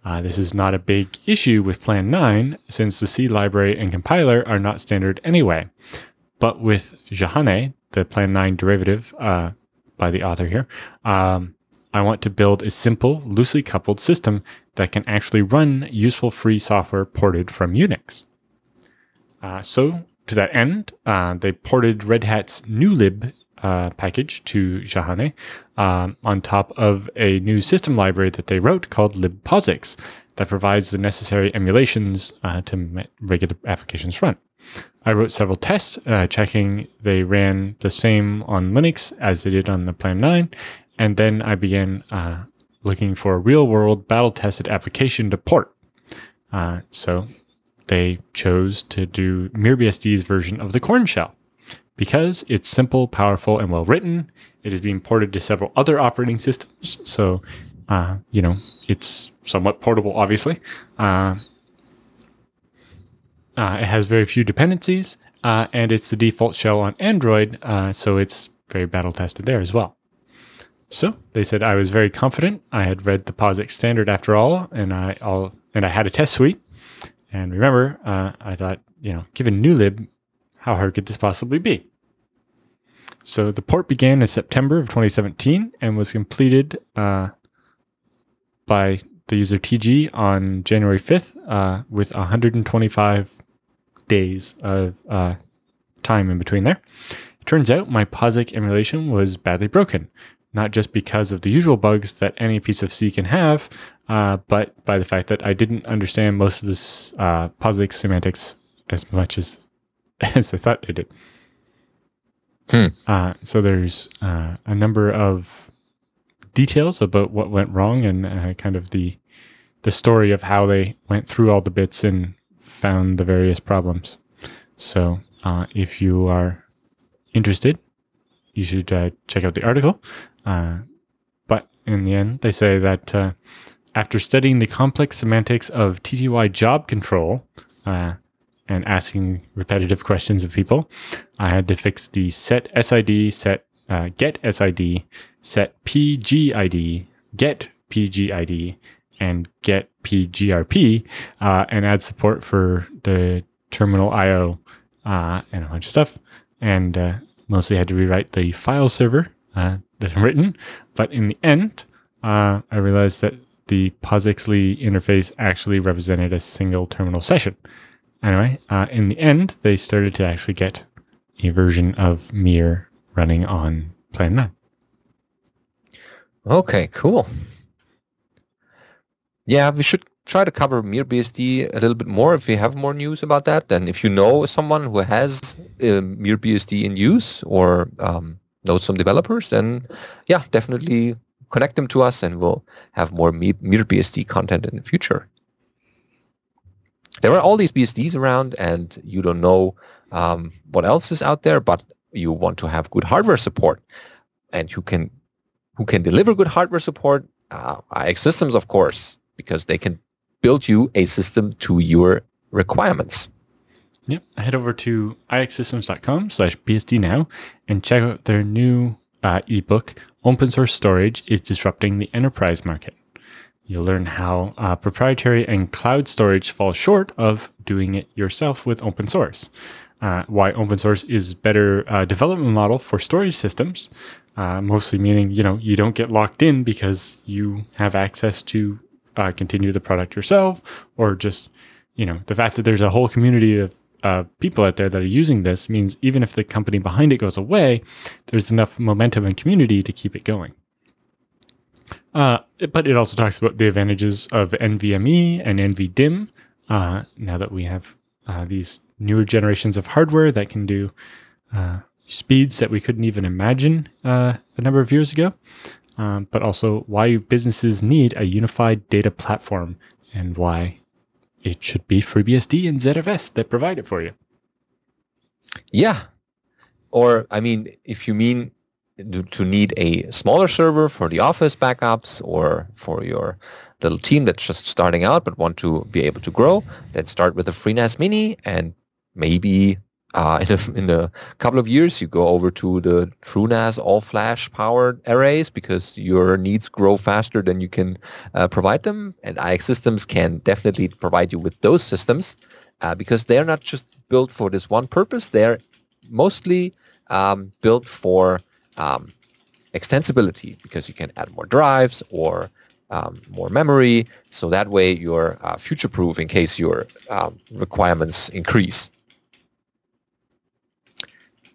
Uh, this is not a big issue with Plan 9, since the C library and compiler are not standard anyway. But with Jehanne, the Plan 9 derivative uh, by the author here, um, I want to build a simple, loosely coupled system that can actually run useful free software ported from Unix. Uh, so, to that end, uh, they ported Red Hat's newlib uh, package to Jehanne um, on top of a new system library that they wrote called libposix that provides the necessary emulations uh, to regular applications run. I wrote several tests uh, checking they ran the same on Linux as they did on the Plan 9 and then I began uh, looking for a real world battle tested application to port. Uh, so they chose to do MirBSD's version of the Korn shell. Because it's simple, powerful, and well written, it is being ported to several other operating systems. So, uh, you know, it's somewhat portable, obviously. Uh, uh, it has very few dependencies, uh, and it's the default shell on Android, so it's very battle tested there as well. So they said I was very confident. I had read the POSIX standard after all, and I all and I had a test suite. And remember, uh, I thought, you know, given newlib, how hard could this possibly be? So the port began in September of 2017 and was completed uh, by the user TG on January 5th uh, with 125 days of uh, time in between there. It turns out my POSIX emulation was badly broken, not just because of the usual bugs that any piece of C can have, uh, but by the fact that I didn't understand most of this uh, POSIX semantics as much as as I thought I did. Hmm. Uh, so there's uh, a number of details about what went wrong and uh, kind of the the story of how they went through all the bits and found the various problems. So uh, if you are interested, you should uh, check out the article. Uh, but in the end, they say that uh, after studying the complex semantics of TTY job control uh, and asking repetitive questions of people, I had to fix the set SID, set uh, get SID, set PGID, get PGID, and get PGRP, uh, and add support for the terminal IO uh, and a bunch of stuff. And mostly had to rewrite the file server uh, that I've written. But in the end, uh, I realized that the POSIXly interface actually represented a single terminal session. Anyway, uh, in the end, they started to actually get a version of Mir running on Plan 9. Okay, cool. Yeah, we should try to cover MirBSD a little bit more if we have more news about that. And if you know someone who has uh, MirBSD in use or um, knows some developers, then yeah, definitely connect them to us and we'll have more MirBSD content in the future. There are all these BSDs around and you don't know um, what else is out there, but you want to have good hardware support and who can who can deliver good hardware support? Uh, IX Systems, of course, because they can build you a system to your requirements. Yep. Head over to ixsystems.com slash BSD now and check out their new uh, ebook, Open Source Storage is Disrupting the Enterprise Market. You'll learn how uh, proprietary and cloud storage fall short of doing it yourself with open source. Uh, why open source is better uh, development model for storage systems, uh, mostly meaning you know you don't get locked in because you have access to uh, continue the product yourself, or just you know the fact that there's a whole community of uh, people out there that are using this means even if the company behind it goes away, there's enough momentum and community to keep it going. Uh, but it also talks about the advantages of NVMe and NVDIMM. Uh, now that we have uh, these newer generations of hardware that can do uh, speeds that we couldn't even imagine uh, a number of years ago, um, but also why businesses need a unified data platform and why it should be FreeBSD and ZFS that provide it for you. Yeah. Or, I mean, if you mean to need a smaller server for the office backups or for your little team that's just starting out but want to be able to grow, then start with a FreeNAS Mini and maybe uh, in, a, in a couple of years you go over to the TrueNAS all-flash powered arrays because your needs grow faster than you can uh, provide them. And IX Systems can definitely provide you with those systems uh, because they're not just built for this one purpose. They're mostly um, built for um, extensibility because you can add more drives or um, more memory. So that way you're uh, future-proof in case your um, requirements increase.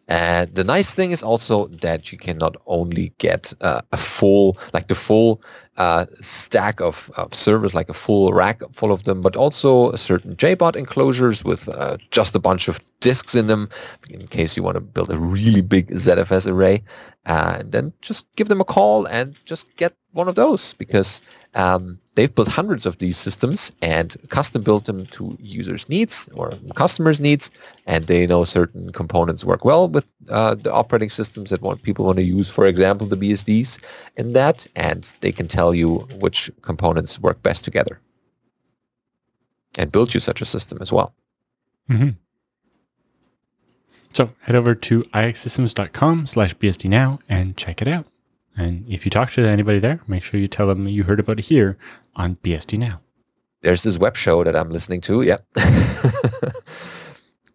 And the nice thing is also that you can not only get uh, a full, like the full uh, stack of, of servers, like a full rack full of them, but also certain JBOD enclosures with uh, just a bunch of disks in them in case you want to build a really big ZFS array. and then just give them a call and just get one of those because um, they've built hundreds of these systems and custom built them to users' needs or customers' needs, and they know certain components work well with uh, the operating systems that want, people want to use, for example, the BSDs in that, and they can tell you which components work best together and build you such a system as well. Mm-hmm. So head over to ixsystems.com slash BSD now and check it out. And if you talk to anybody there, make sure you tell them you heard about it here on BSD Now. There's this web show that I'm listening to. Yeah.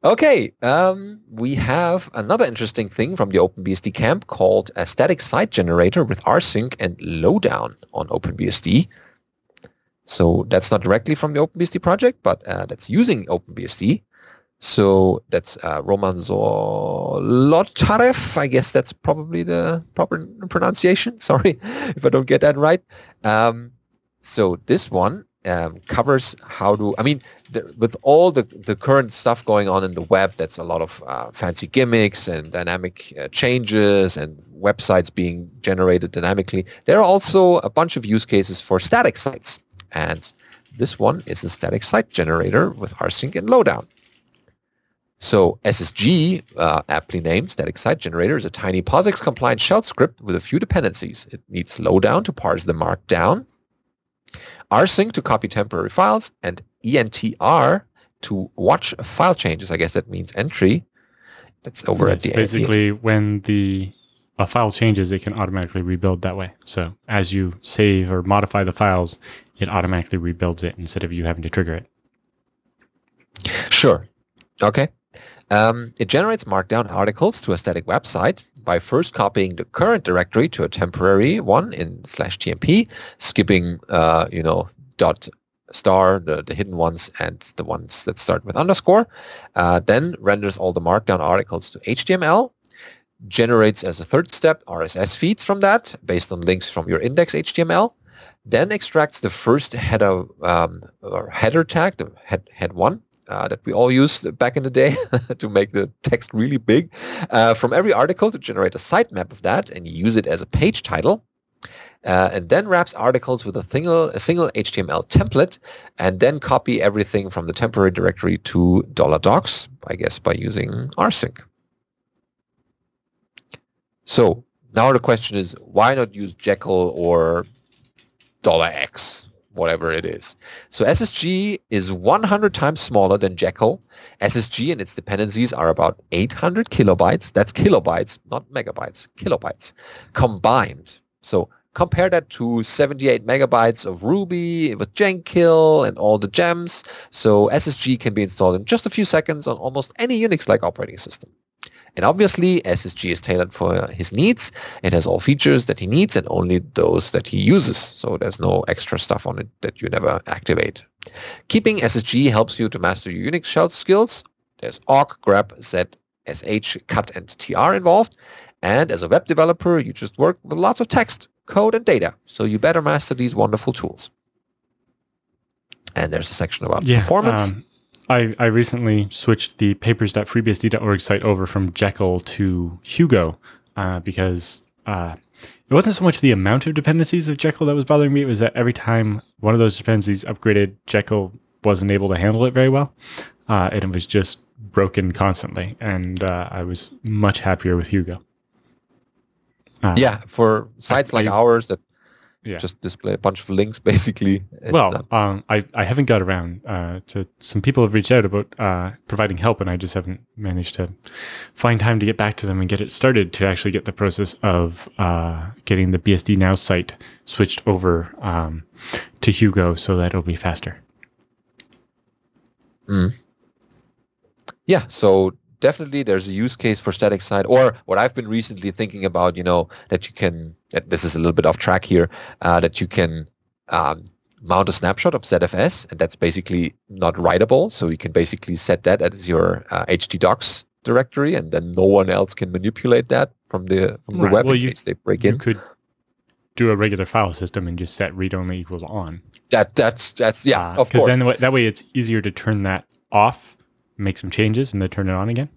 okay. Um, we have another interesting thing from the OpenBSD camp called a static site generator with rsync and lowdown on OpenBSD. So that's not directly from the OpenBSD project, but uh, that's using OpenBSD. So that's uh, Roman Zolotarev. I guess that's probably the proper pronunciation. Sorry if I don't get that right. Um, so this one um, covers how to. I mean, the, with all the the current stuff going on in the web, that's a lot of uh, fancy gimmicks and dynamic uh, changes and websites being generated dynamically. There are also a bunch of use cases for static sites, and this one is a static site generator with rsync and lowdown. So SSG, uh, aptly named static site generator, is a tiny POSIX compliant shell script with a few dependencies. It needs lowdown to parse the markdown, rsync to copy temporary files, and entr to watch file changes. I guess that means entry. That's over Yes, at the basically when the a file changes, it can automatically rebuild that way. So as you save or modify the files, it automatically rebuilds it instead of you having to trigger it. Sure. Okay. Um, it generates markdown articles to a static website by first copying the current directory to a temporary one in slash tmp, skipping, uh, you know, dot star, the, the hidden ones, and the ones that start with underscore. Uh, then renders all the markdown articles to HTML, generates as a third step RSS feeds from that based on links from your index HTML, then extracts the first header um, or header tag, the head, head one, uh, that we all used back in the day to make the text really big uh, from every article to generate a sitemap of that and use it as a page title. Uh, and then wraps articles with a single, a single HTML template and then copy everything from the temporary directory to $docs, I guess by using rsync. So now the question is, why not use Jekyll or $X? Whatever it is. So SSG is 100 times smaller than Jekyll. SSG and its dependencies are about 800 kilobytes. That's kilobytes, not megabytes, kilobytes combined. So compare that to 78 megabytes of Ruby with Jekyll and all the gems. So SSG can be installed in just a few seconds on almost any Unix-like operating system. And obviously, SSG is tailored for his needs. It has all features that he needs and only those that he uses. So there's no extra stuff on it that you never activate. Keeping SSG helps you to master your Unix shell skills. There's awk, grep, z, sh, cut, and tr involved. And as a web developer, you just work with lots of text, code, and data. So you better master these wonderful tools. And there's a section about performance. Um, I, I recently switched the papers.freebsd.org site over from Jekyll to Hugo uh, because uh, it wasn't so much the amount of dependencies of Jekyll that was bothering me. It was that every time one of those dependencies upgraded, Jekyll wasn't able to handle it very well. Uh, and it was just broken constantly. And uh, I was much happier with Hugo. Uh, yeah, for sites like I- ours that Yeah. just display a bunch of links, basically. it's well, um, I, I haven't got around uh, to some people have reached out about uh, providing help, and I just haven't managed to find time to get back to them and get it started to actually get the process of uh, getting the BSD Now site switched over um, to Hugo so that it'll be faster. yeah, so definitely there's a use case for static site, or what I've been recently thinking about, you know, that you can. This is a little bit off track here. Uh, that you can um, mount a snapshot of ZFS, and that's basically not writable. So you can basically set that as your uh, htdocs directory, and then no one else can manipulate that from the from the Right, web well, in you- case they break in. Could do a regular file system and just set read only equals on. That that's that's yeah, of Because course. then the way- that way it's easier to turn that off, make some changes, and then turn it on again.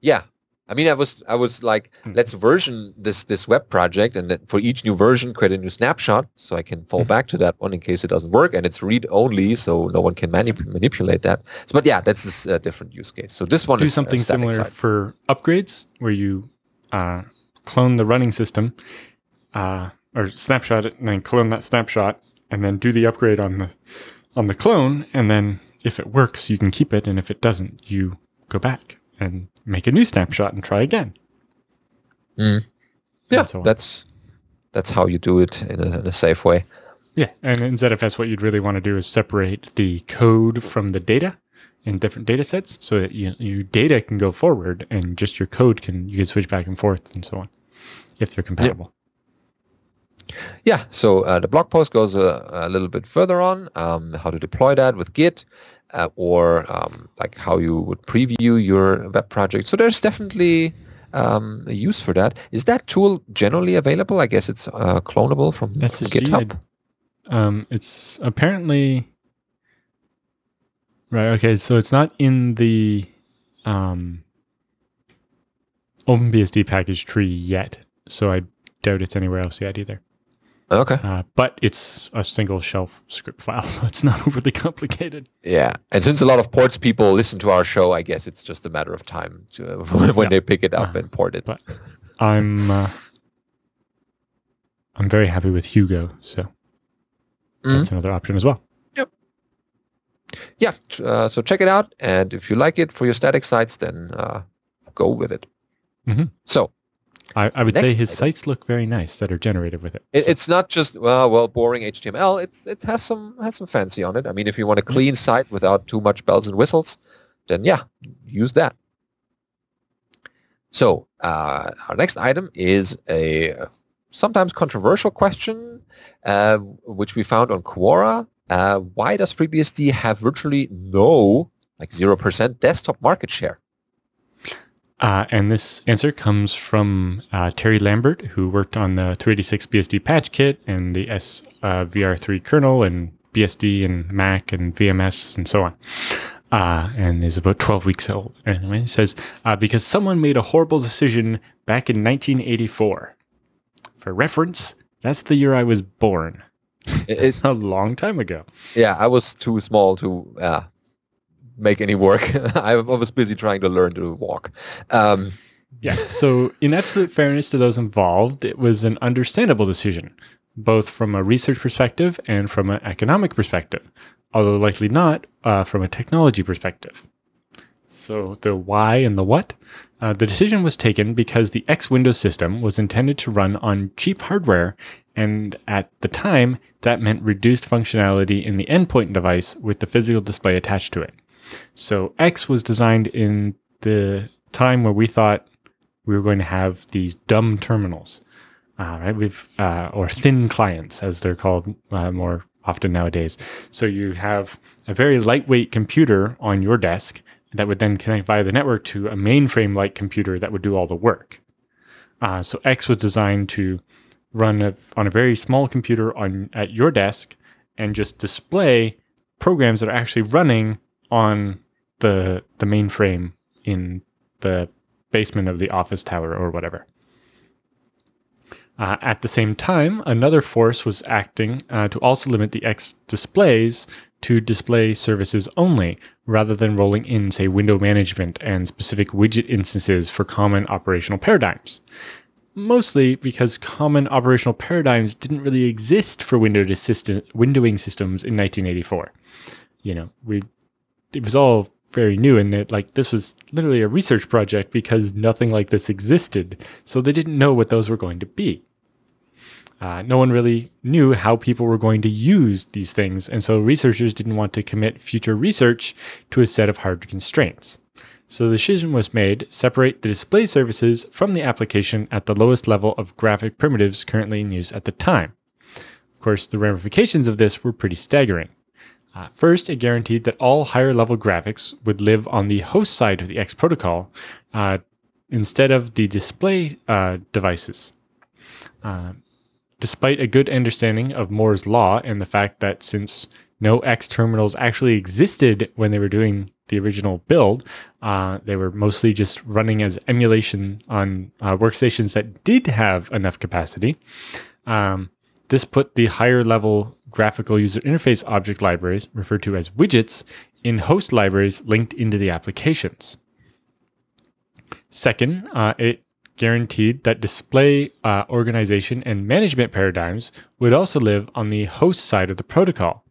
Yeah. I mean, I was I was like, Hmm. let's version this this web project, and then for each new version, create a new snapshot, so I can fall Mhm. back to that one in case it doesn't work, and it's read only, so no one can manip- manipulate that. So, but yeah, that's a different use case. So this one do is uh, something static similar sites. for upgrades where you uh, clone the running system uh, or snapshot it and then clone that snapshot and then do the upgrade on the on the clone and then if it works you can keep it and if it doesn't you go back and make a new snapshot and try again. Mm. Yeah, so that's that's how you do it in a, in a safe way. yeah and in ZFS what you'd really want to do is separate the code from the data in different data sets so that you, your data can go forward and just your code can you can switch back and forth and so on if they're compatible yeah, so uh, the blog post goes a, a little bit further on um, how to deploy that with Git uh, or um, like how you would preview your web project. So there's definitely um, a use for that. Is that tool generally available? I guess it's uh, clonable from, from SSG, GitHub. Um, it's apparently right. Okay, so it's not in the um, OpenBSD package tree yet. So I doubt it's anywhere else yet either. Okay. Uh, but it's a single shelf script file, so it's not overly complicated. Yeah, and since a lot of ports people listen to our show, I guess it's just a matter of time to, when Yeah. they pick it up Uh, and port it. but- I'm uh, I'm very happy with Hugo, so Mhm. that's another option as well. Yep. Yeah, uh, so check it out, and if you like it for your static sites, then uh, go with it. Mhm. So I, I would Next say his item. sites look very nice that are generated with it. it, So- it's not just well, well, boring HTML. It's it has some has some fancy on it. I mean, if you want a clean site without too much bells and whistles, then yeah, use that. So uh, our next item is a sometimes controversial question, uh, which we found on Quora. Uh, why does FreeBSD have virtually no, like zero percent desktop market share? Uh, and this answer comes from uh, Terry Lambert, who worked on the 286 BSD patch kit and the SVR3 kernel and BSD and Mac and VMS and so on. Uh, and is about 12 weeks old. Anyway, he says, uh, because someone made a horrible decision back in 1984. For reference, that's the year I was born. It's- a long time ago. yeah, I was too small to uh, make any work. I, was busy trying to learn to walk. Um, Yeah. So, in absolute fairness to those involved, it was an understandable decision, both from a research perspective and from an economic perspective, although likely not uh, from a technology perspective. So, the why and the what. Uh, the decision was taken because the X Windows system was intended to run on cheap hardware, and at the time, that meant reduced functionality in the endpoint device with the physical display attached to it. So, X was designed in the time where we thought we were going to have these dumb terminals, uh, right? We've uh, or thin clients, as they're called uh, more often nowadays. So you have a very lightweight computer on your desk that would then connect via the network to a mainframe-like computer that would do all the work. Uh, so X was designed to run a, on a very small computer on at your desk and just display programs that are actually running on the the mainframe in the basement of the office tower or whatever. Uh, at the same time, another force was acting uh, to also limit the X displays to display services only, rather than rolling in, say, window management and specific widget instances for common operational paradigms. Mostly because common operational paradigms didn't really exist for windowing systems in 1984. You know, we it was all very new and that like this was literally a research project because nothing like this existed. So they didn't know what those were going to be. Uh, no one really knew how people were going to use these things. And so researchers didn't want to commit future research to a set of hard constraints. So the decision was made separate the display services from the application at the lowest level of graphic primitives currently in use at the time. Of course the ramifications of this were pretty staggering uh, first, it guaranteed that all higher level graphics would live on the host side of the X protocol uh, instead of the display uh, devices. Uh, despite a good understanding of Moore's law and the fact that since no X terminals actually existed when they were doing the original build, uh, they were mostly just running as emulation on uh, workstations that did have enough capacity. Um, this put the higher level graphical user interface object libraries, referred to as widgets, in host libraries linked into the applications. Second, uh, it guaranteed that display uh, organization and management paradigms would also live on the host side of the protocol,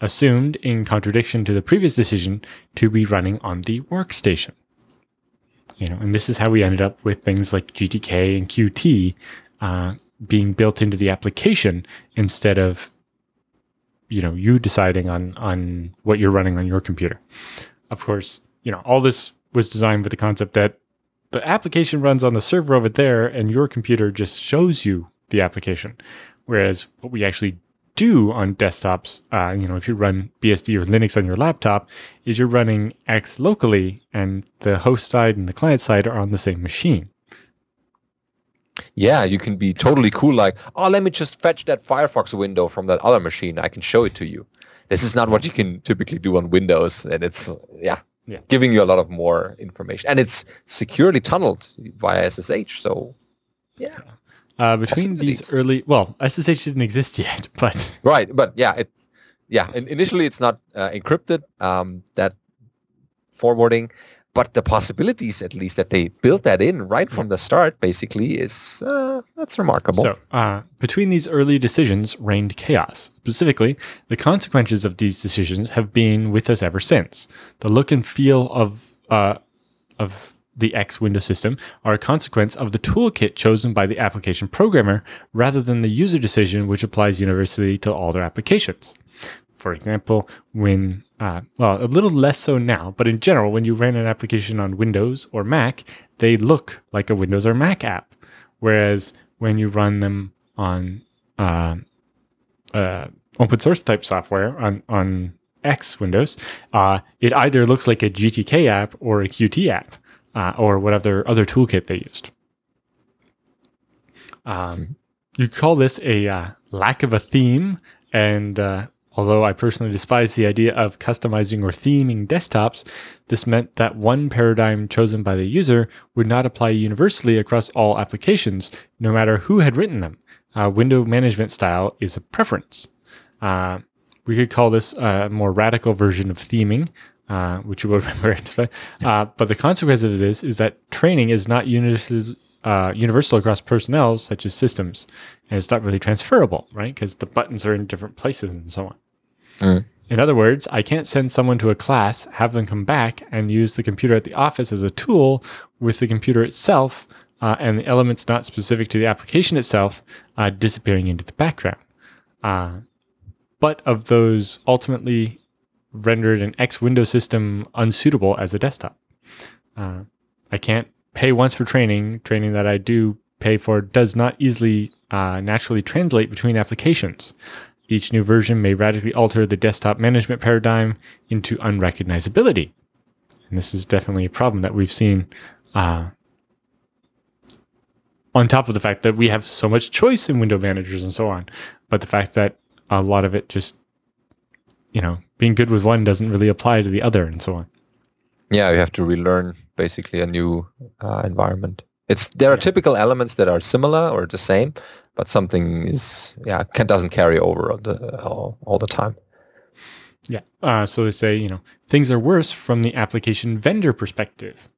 assumed in contradiction to the previous decision to be running on the workstation. You know, and this is how we ended up with things like GTK and Qt uh, being built into the application instead of you know you deciding on on what you're running on your computer of course you know all this was designed with the concept that the application runs on the server over there and your computer just shows you the application Whereas what we actually do on desktops, uh, you know, if you run BSD or Linux on your laptop, is you're running X locally and the host side and the client side are on the same machine. Yeah, you can be totally cool like, oh, let me just fetch that Firefox window from that other machine. I can show it to you. This is not what you can typically do on Windows. And it's, yeah, Yeah. giving you a lot of more information. And it's securely tunneled via SSH. So, yeah. Uh, between these early, well, SSH didn't exist yet, but Right, but yeah, it yeah, in, initially it's not uh, encrypted um, that forwarding, but the possibilities at least that they built that in right from the start basically is uh, that's remarkable. So, uh, between these early decisions reigned chaos. Specifically, the consequences of these decisions have been with us ever since. The look and feel of uh, of the X window system are a consequence of the toolkit chosen by the application programmer rather than the user decision which applies universally to all their applications. For example, when, uh, well, a little less so now, but in general, when you run an application on Windows or Mac, they look like a Windows or Mac app. Whereas when you run them on uh, uh, open source type software on, on X Windows, uh, it either looks like a GTK app or a Qt app uh, or whatever other toolkit they used. Um, you call this a uh, lack of a theme, and uh, although I personally despise the idea of customizing or theming desktops, this meant that one paradigm chosen by the user would not apply universally across all applications, no matter who had written them. Uh, window management style is a preference. Uh, we could call this a more radical version of theming, uh, which you will remember. uh, but the consequence of this is that training is not universal, uh, universal across personnel, such as systems, and it's not really transferable, right? Because the buttons are in different places and so on. Mm. In other words, I can't send someone to a class, have them come back, and use the computer at the office as a tool with the computer itself uh, and the elements not specific to the application itself uh, disappearing into the background. Uh, but of those ultimately rendered an X window system unsuitable as a desktop. Uh, I can't pay once for training. Training that I do pay for does not easily uh, naturally translate between applications. Each new version may radically alter the desktop management paradigm into unrecognizability. And this is definitely a problem that we've seen uh, on top of the fact that we have so much choice in window managers and so on. But the fact that a lot of it just, you know, being good with one doesn't really apply to the other and so on. yeah, you have to relearn basically a new uh, environment. It's there are Yeah. typical elements that are similar or the same, but something is yeah can, doesn't carry over all the all, all the time. Yeah. Uh, so they say, you know, things are worse from the application vendor perspective.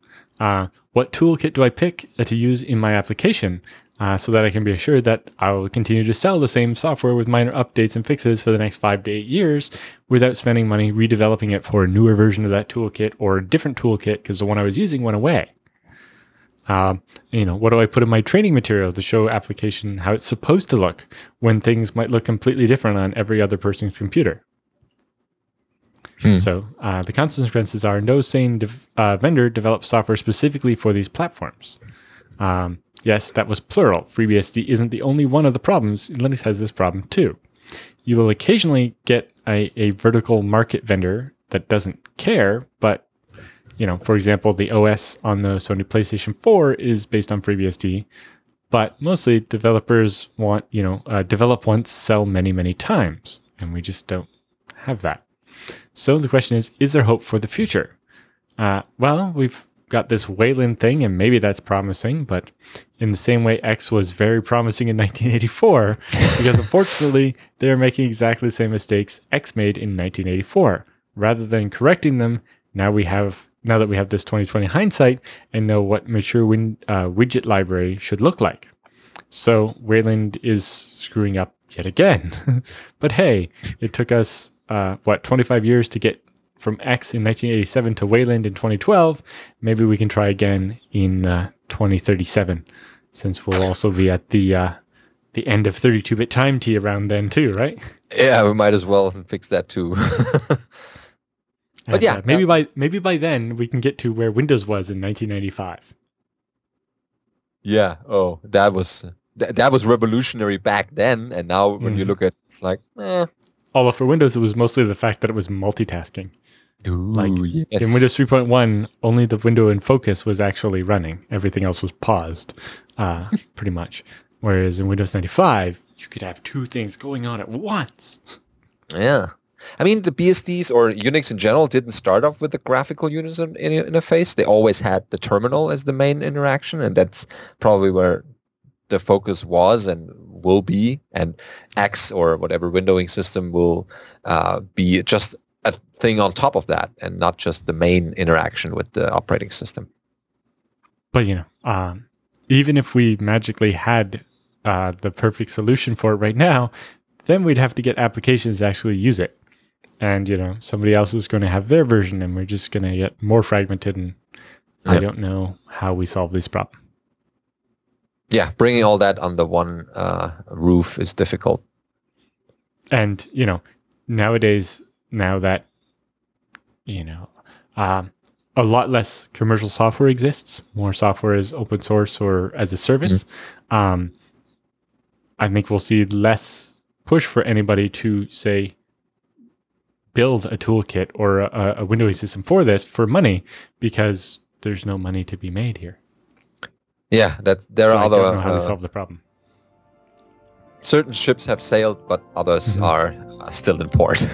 Uh, what toolkit do I pick uh, to use in my application uh, so that I can be assured that I will continue to sell the same software with minor updates and fixes for the next five to eight years without spending money redeveloping it for a newer version of that toolkit or a different toolkit because the one I was using went away? Um, you know, what do I put in my training material to show application how it's supposed to look when things might look completely different on every other person's computer? Hmm. So uh, the consequences are no sane dev- uh, vendor develops software specifically for these platforms. Um, yes, that was plural. FreeBSD isn't the only one of the problems. Linux has this problem too. You will occasionally get a, a vertical market vendor that doesn't care, but you know, for example, the OS on the Sony PlayStation 4 is based on FreeBSD, but mostly developers want, you know, uh, develop once, sell many, many times, and we just don't have that. So the question is, is there hope for the future? Uh, well, we've got this Wayland thing, and maybe that's promising, but in the same way X was very promising in 1984, because unfortunately, they're making exactly the same mistakes X made in 1984. Rather than correcting them, now we have now that we have this 2020 hindsight and know what mature win, uh, widget library should look like. So Wayland is screwing up yet again. but hey, it took us uh, what 25 years to get from X in 1987 to Wayland in 2012. Maybe we can try again in uh, 2037, since we'll also be at the uh, the end of 32-bit time T around then too, right? Yeah, we might as well fix that too. And, yeah, uh, maybe by maybe by then we can get to where Windows was in 1995. yeah. Oh, that was th- that was revolutionary back then, and now when you Mhm. look at, it, it's like, eh. Although for Windows, it was mostly the fact that it was multitasking. Like, yes. In Windows 3.1, only the window in focus was actually running. Everything else was paused, uh, pretty much. Whereas in Windows 95, you could have two things going on at once. Yeah. I mean, the BSDs or Unix in general didn't start off with the graphical user in- in- interface. They always had the terminal as the main interaction, and that's probably where the focus was and will be. And X or whatever windowing system will uh, be just a thing on top of that, and not just the main interaction with the operating system. But, you know, um, even if we magically had uh, the perfect solution for it right now, then we'd have to get applications to actually use it. And, you know, somebody else is going to have their version, and we're just going to get more fragmented. And I don't know how we solve this problem. Yeah, bringing all that the one uh, roof is difficult. and you know nowadays now that you know um, a lot less commercial software exists more software is open source or as a service um, i think we'll see less push for anybody to say build a toolkit or a, a windowing system for this for money because there's no money to be made here Yeah, that there so are i other don't know how uh, to solve the problem certain ships have sailed, but others Mhm. are uh, still in port.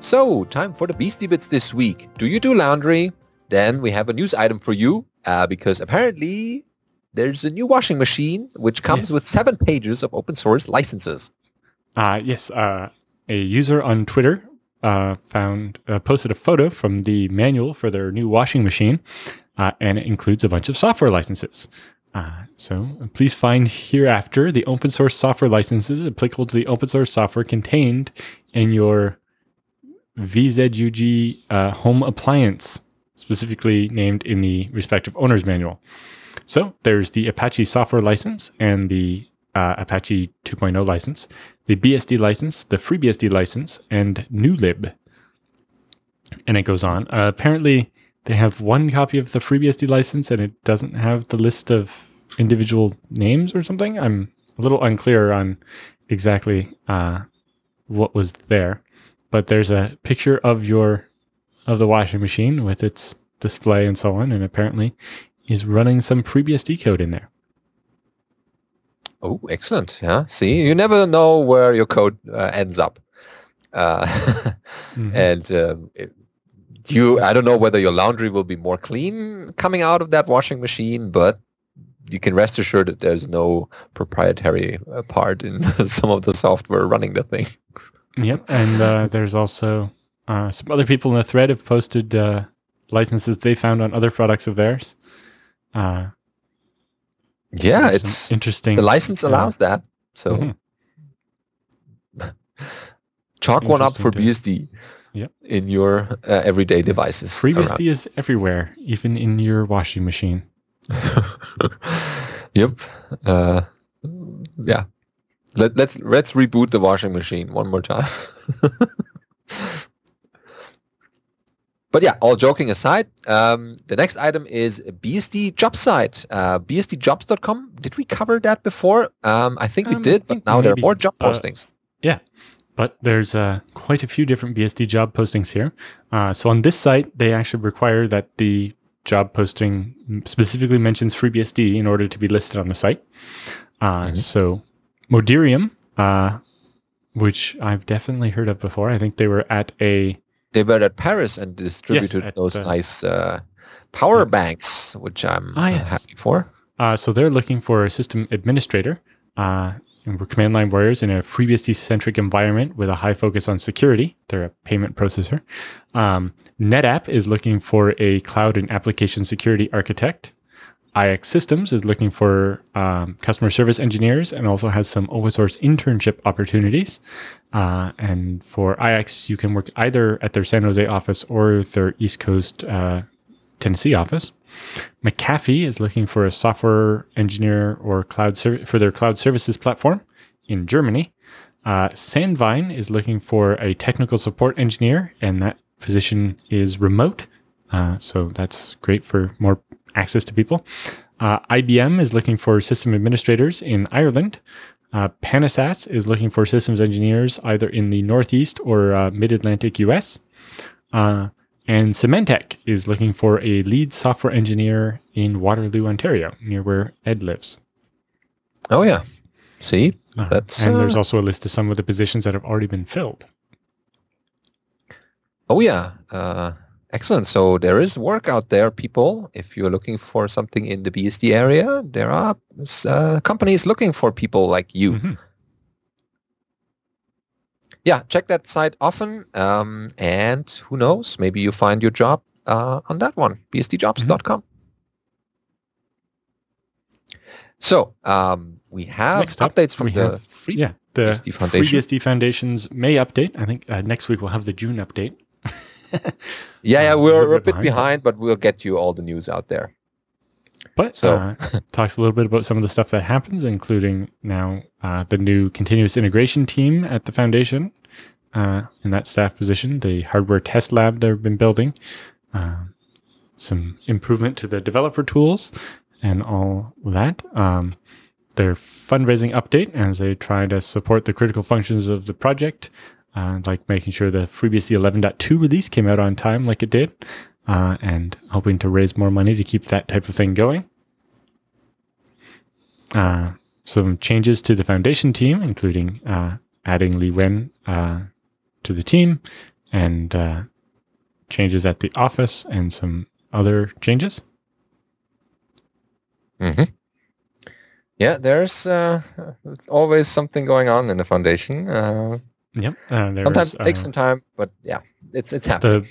so, time for the Beastie Bits this week. Do you do laundry? Then we have a news item for you uh, because apparently there's a new washing machine which comes Yes. with seven pages of open source licenses. Uh, yes, uh, a user on Twitter uh, found uh, posted a photo from the manual for their new washing machine, uh, and it includes a bunch of software licenses. Uh, so please find hereafter the open source software licenses applicable to the open source software contained in your VZUG uh, home appliance, specifically named in the respective owner's manual. So there's the Apache software license and the uh, Apache 2.0 license, the BSD license, the FreeBSD license, and NewLib. And it goes on. Uh, apparently, they have one copy of the FreeBSD license and it doesn't have the list of individual names or something. I'm a little unclear on exactly uh, what was there. But there's a picture of your of the washing machine with its display and so on, and apparently is running some FreeBSD code in there. Oh, excellent. Yeah. See, you never know where your code uh, ends up. Uh, Mhm. and um, it- you, I don't know whether your laundry will be more clean coming out of that washing machine, but you can rest assured that there's no proprietary uh, part in some of the software running the thing. Yep, and uh, there's also uh, some other people in the thread have posted uh, licenses they found on other products of theirs. Uh, Yeah, it's interesting. the license allows that. So Mhm. chalk one up for BSD Yep. in your uh, everyday devices. FreeBSD is everywhere, even in your washing machine. yep. Uh, yeah. Let, let's let's reboot the washing machine one more time. but yeah, all joking aside, um, the next item is BSD job site, uh, bsdjobs.com. Did we cover that before? Um, I think we Um, I did, think but now there are more job uh, postings. Yeah, but there's uh, quite a few different BSD job postings here. Uh, so on this site, they actually require that the job posting specifically mentions FreeBSD in order to be listed on the site. Uh, Mhm. So Modirum, uh, which I've definitely heard of before. I think they were at a They were at Paris and distributed at those the- nice uh, power banks, which I'm Ah, uh, yes. happy for. Uh, so they're looking for a system administrator. Uh, and we're command line warriors in a FreeBSD centric environment with a high focus on security. They're a payment processor. Um, NetApp is looking for a cloud and application security architect. iXsystems is looking for um, customer service engineers and also has some open source internship opportunities. Uh, and for IX, you can work either at their San Jose office or their East Coast uh, Tennessee office. McAfee is looking for a software engineer or cloud serv- for their cloud services platform in Germany. Uh, Sandvine is looking for a technical support engineer, and that position is remote. Uh, so that's great for more access to people. Uh, IBM is looking for system administrators in Ireland. Uh, Panasas is looking for systems engineers either in the Northeast or uh, Mid Atlantic US. Uh, and Symantec is looking for a lead software engineer in Waterloo, Ontario, near where Ed lives. Oh yeah, see, Uh, That's, and there's uh, also a list of some of the positions that have already been filled. oh yeah, uh, excellent. So there is work out there, people. If you're looking for something in the BSD area, there are uh, companies looking for people like you. Mhm. Yeah, check that site often, um, and who knows, maybe you find your job uh, on that one, bsdjobs.com. So um, we have Next up, updates from the have- free. Yeah, the BSD Foundation. FreeBSD Foundation's May update. I think uh, next week we'll have the June update. Yeah, yeah, Uh, we're, a a bit behind, but we'll get you all the news out there. But So- uh, talks a little bit about some of the stuff that happens, including now uh, the new continuous integration team at the foundation uh, in that staff position, the hardware test lab they've been building, uh, some improvement to the developer tools, and all that. Um, their fundraising update as they try to support the critical functions of the project, uh, like making sure the FreeBSD 11.2 release came out on time, like it did, uh, and hoping to raise more money to keep that type of thing going. Uh, some changes to the foundation team, including uh, adding Li Wen uh, to the team, and uh, changes at the office, and some other changes. hmm Yeah, there's uh, always something going on in the foundation. Uh, Yep. Uh, there's, sometimes it takes uh, some time, but yeah, it's it's happening. the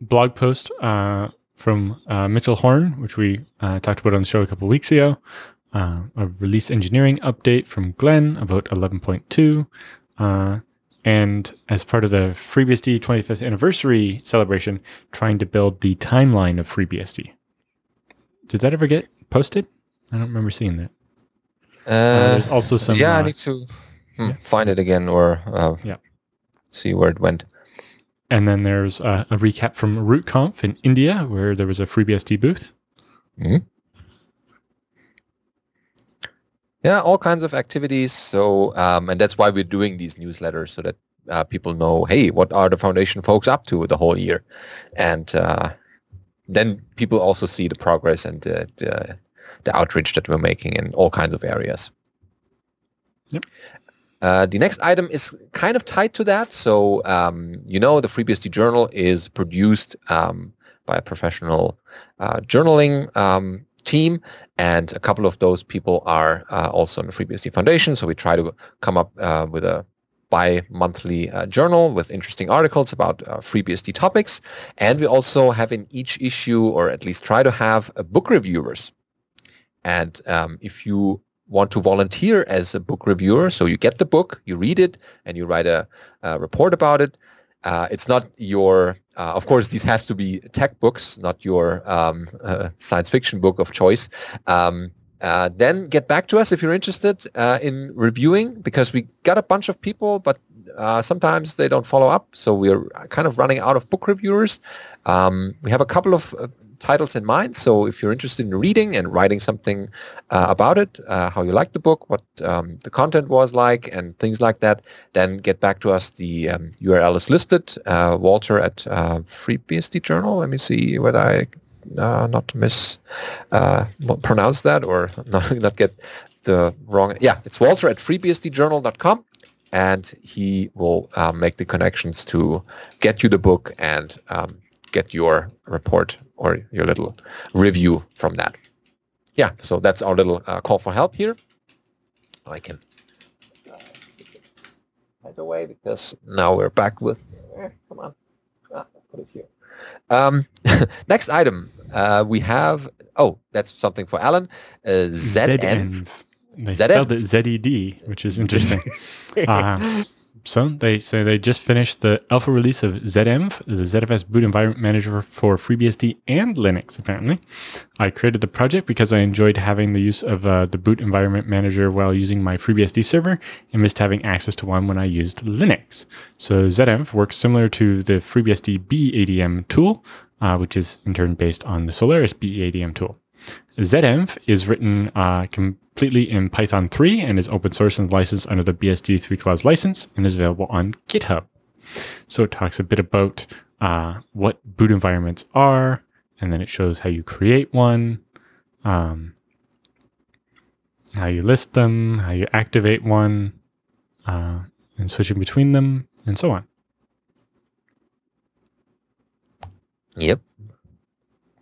blog post uh, from uh, Mitchell Horne, which we uh, talked about on the show a couple weeks ago, uh, a release engineering update from Glen about 11.2, uh, and as part of the FreeBSD 25th anniversary celebration, trying to build the timeline of FreeBSD. Did that ever get posted? I don't remember seeing that. There's also some. yeah, I need to hmm, yeah. find it again or uh, Yeah. see where it went. and then there's uh, a recap from RootConf in India, where there was a FreeBSD booth. Yeah, all kinds of activities. So, um, and that's why we're doing these newsletters so that uh, people know, hey, what are the foundation folks up to the whole year, and uh, then people also see the progress and the, the the outreach that we're making in all kinds of areas. Yep. Uh, the next item is kind of tied to that. So, um, you know, the FreeBSD journal is produced um, by a professional uh, journaling um, team, and a couple of those people are uh, also in the FreeBSD Foundation. So we try to come up uh, with a bi-monthly uh, journal with interesting articles about uh, FreeBSD topics, and we also have in each issue, or at least try to have, book reviewers. And um, if you want to volunteer as a book reviewer, so you get the book, you read it, and you write a, a report about it. Uh, it's not your, uh, of course, these have to be tech books, not your um, uh, science fiction book of choice. Um, uh, then get back to us if you're interested uh, in reviewing, because we got a bunch of people, but uh, sometimes they don't follow up. So we're kind of running out of book reviewers. Um, we have a couple of titles in mind. So if you're interested in reading and writing something uh, about it, uh, how you liked the book, what um, the content was like, and things like that, then get back to us. The um, URL is listed. Uh, Walter at uh, FreeBSD Journal. Let me see whether I uh, not miss uh, pronounce that or not, not get the wrong. Yeah, it's Walter at FreeBSDJournal.com. And he will uh, make the connections to get you the book and um, get your report or your little review from that. Yeah, so that's our little uh, call for help here. I can right away because now we're back with. eh, come on, ah, put it here. Um, next item, uh, we have. Oh, that's something for Alan. Uh, ZN. ZN. They ZN? spelled it Z-E-D, which is interesting. uh, so they say they just finished the alpha release of ZEnv, the ZFS boot environment manager for FreeBSD and Linux, apparently. I created the project because I enjoyed having the use of uh, the boot environment manager while using my FreeBSD server and missed having access to one when I used Linux. So ZEnv works similar to the FreeBSD beadm tool, uh, which is in turn based on the Solaris beadm tool. ZEnv is written uh, completely in Python 3 and is open source and licensed under the BSD 3 clause license and is available on GitHub. So it talks a bit about uh, what boot environments are, and then it shows how you create one, um, how you list them, how you activate one, uh, and switching between them, and so on. Yep.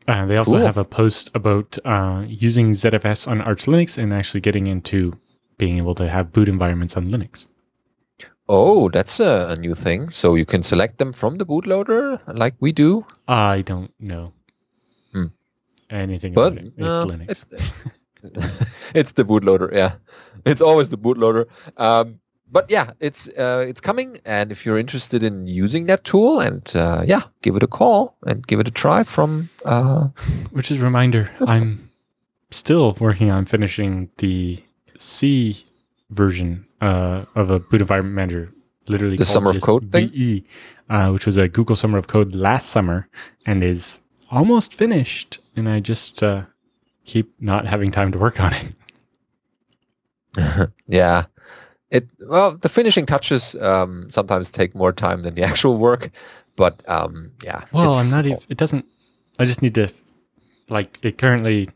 Uh, they also Cool. have a post about uh, using ZFS on Arch Linux and actually getting into being able to have boot environments on Linux. Oh, that's a, a new thing. So you can select them from the bootloader like we do. I don't know Hmm. anything But about it. It's uh, Linux. It's, it's the bootloader. Yeah, it's always the bootloader. Um, but yeah, it's uh, it's coming, and if you're interested in using that tool, and uh, yeah, give it a call and give it a try. From uh, Which is a reminder, I'm still working on finishing the C version uh, of a boot environment manager, literally The Summer of Code thing? BE, uh, which was a Google Summer of Code last summer and is almost finished. And I just uh, keep not having time to work on it. yeah, it well the finishing touches um, sometimes take more time than the actual work, but um, yeah. Well, I'm not even. It doesn't. I just need to, like, it currently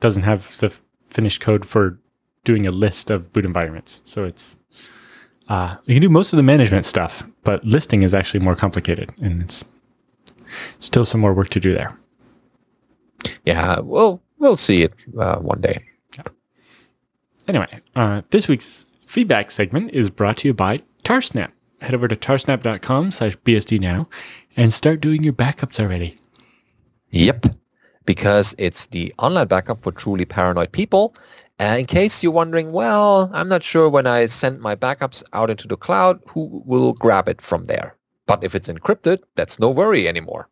doesn't have the finished code for doing a list of boot environments. So it's, uh, you can do most of the management stuff, but listing is actually more complicated, and it's still some more work to do there. Yeah, well, we'll see it uh, one day. Anyway, uh, this week's feedback segment is brought to you by Tarsnap. Head over to tarsnap.com slash BSD now and start doing your backups already. Yep, because it's the online backup for truly paranoid people. In case you're wondering, well, I'm not sure when I send my backups out into the cloud, who will grab it from there. But if it's encrypted, that's no worry anymore.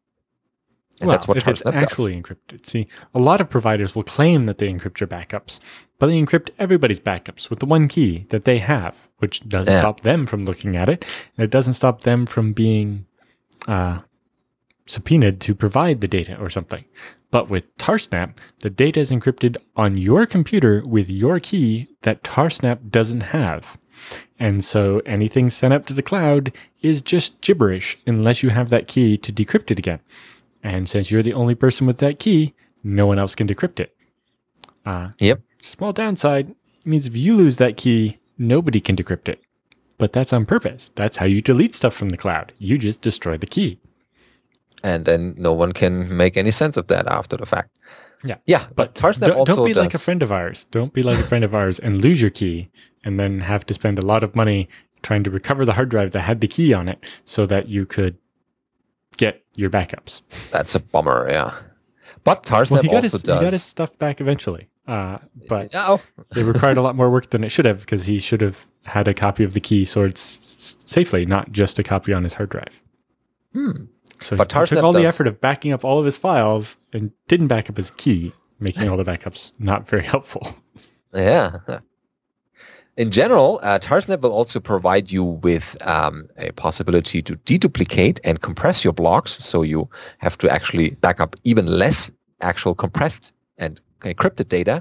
And well, that's what if it's Tarsnap does. actually encrypted. See, a lot of providers will claim that they encrypt your backups, but they encrypt everybody's backups with the one key that they have, which doesn't Yeah. stop them from looking at it, and it doesn't stop them from being uh, subpoenaed to provide the data or something. But with Tarsnap, the data is encrypted on your computer with your key that Tarsnap doesn't have. And so anything sent up to the cloud is just gibberish unless you have that key to decrypt it again. And since you're the only person with that key, no one else can decrypt it. Uh, Yep. Small downside means if you lose that key, nobody can decrypt it. But that's on purpose. That's how you delete stuff from the cloud. You just destroy the key. And then no one can make any sense of that after the fact. Yeah. Yeah, but, Tarsnap don't, also don't be does. like a friend of ours. Don't be like a friend of ours and lose your key and then have to spend a lot of money trying to recover the hard drive that had the key on it so that you could get your backups. That's a bummer, yeah. But Tarsnap Well, he got, also his, he got his stuff back eventually. Uh, but oh, it required a lot more work than it should have because he should have had a copy of the key stored s- s- safely, not just a copy on his hard drive. hmm. So But he took Tarsnap all the effort of backing up all of his files and didn't back up his key, making all the backups not very helpful. Yeah. In general, uh, Tarsnap will also provide you with um, a possibility to deduplicate and compress your blocks, so you have to actually back up even less actual compressed and encrypted data.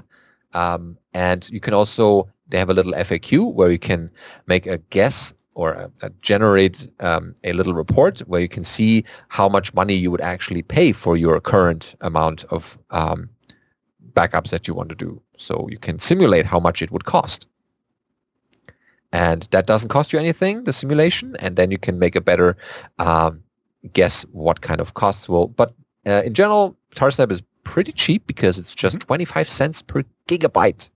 Um, and you can also, they have a little FAQ where you can make a guess or uh uh, generate um, a little report where you can see how much money you would actually pay for your current amount of um, backups that you want to do. So you can simulate how much it would cost. And that doesn't cost you anything, the simulation, and then you can make a better um, guess what kind of costs will. But uh, in general, Tarsnap is pretty cheap because it's just 25 cents per gigabyte.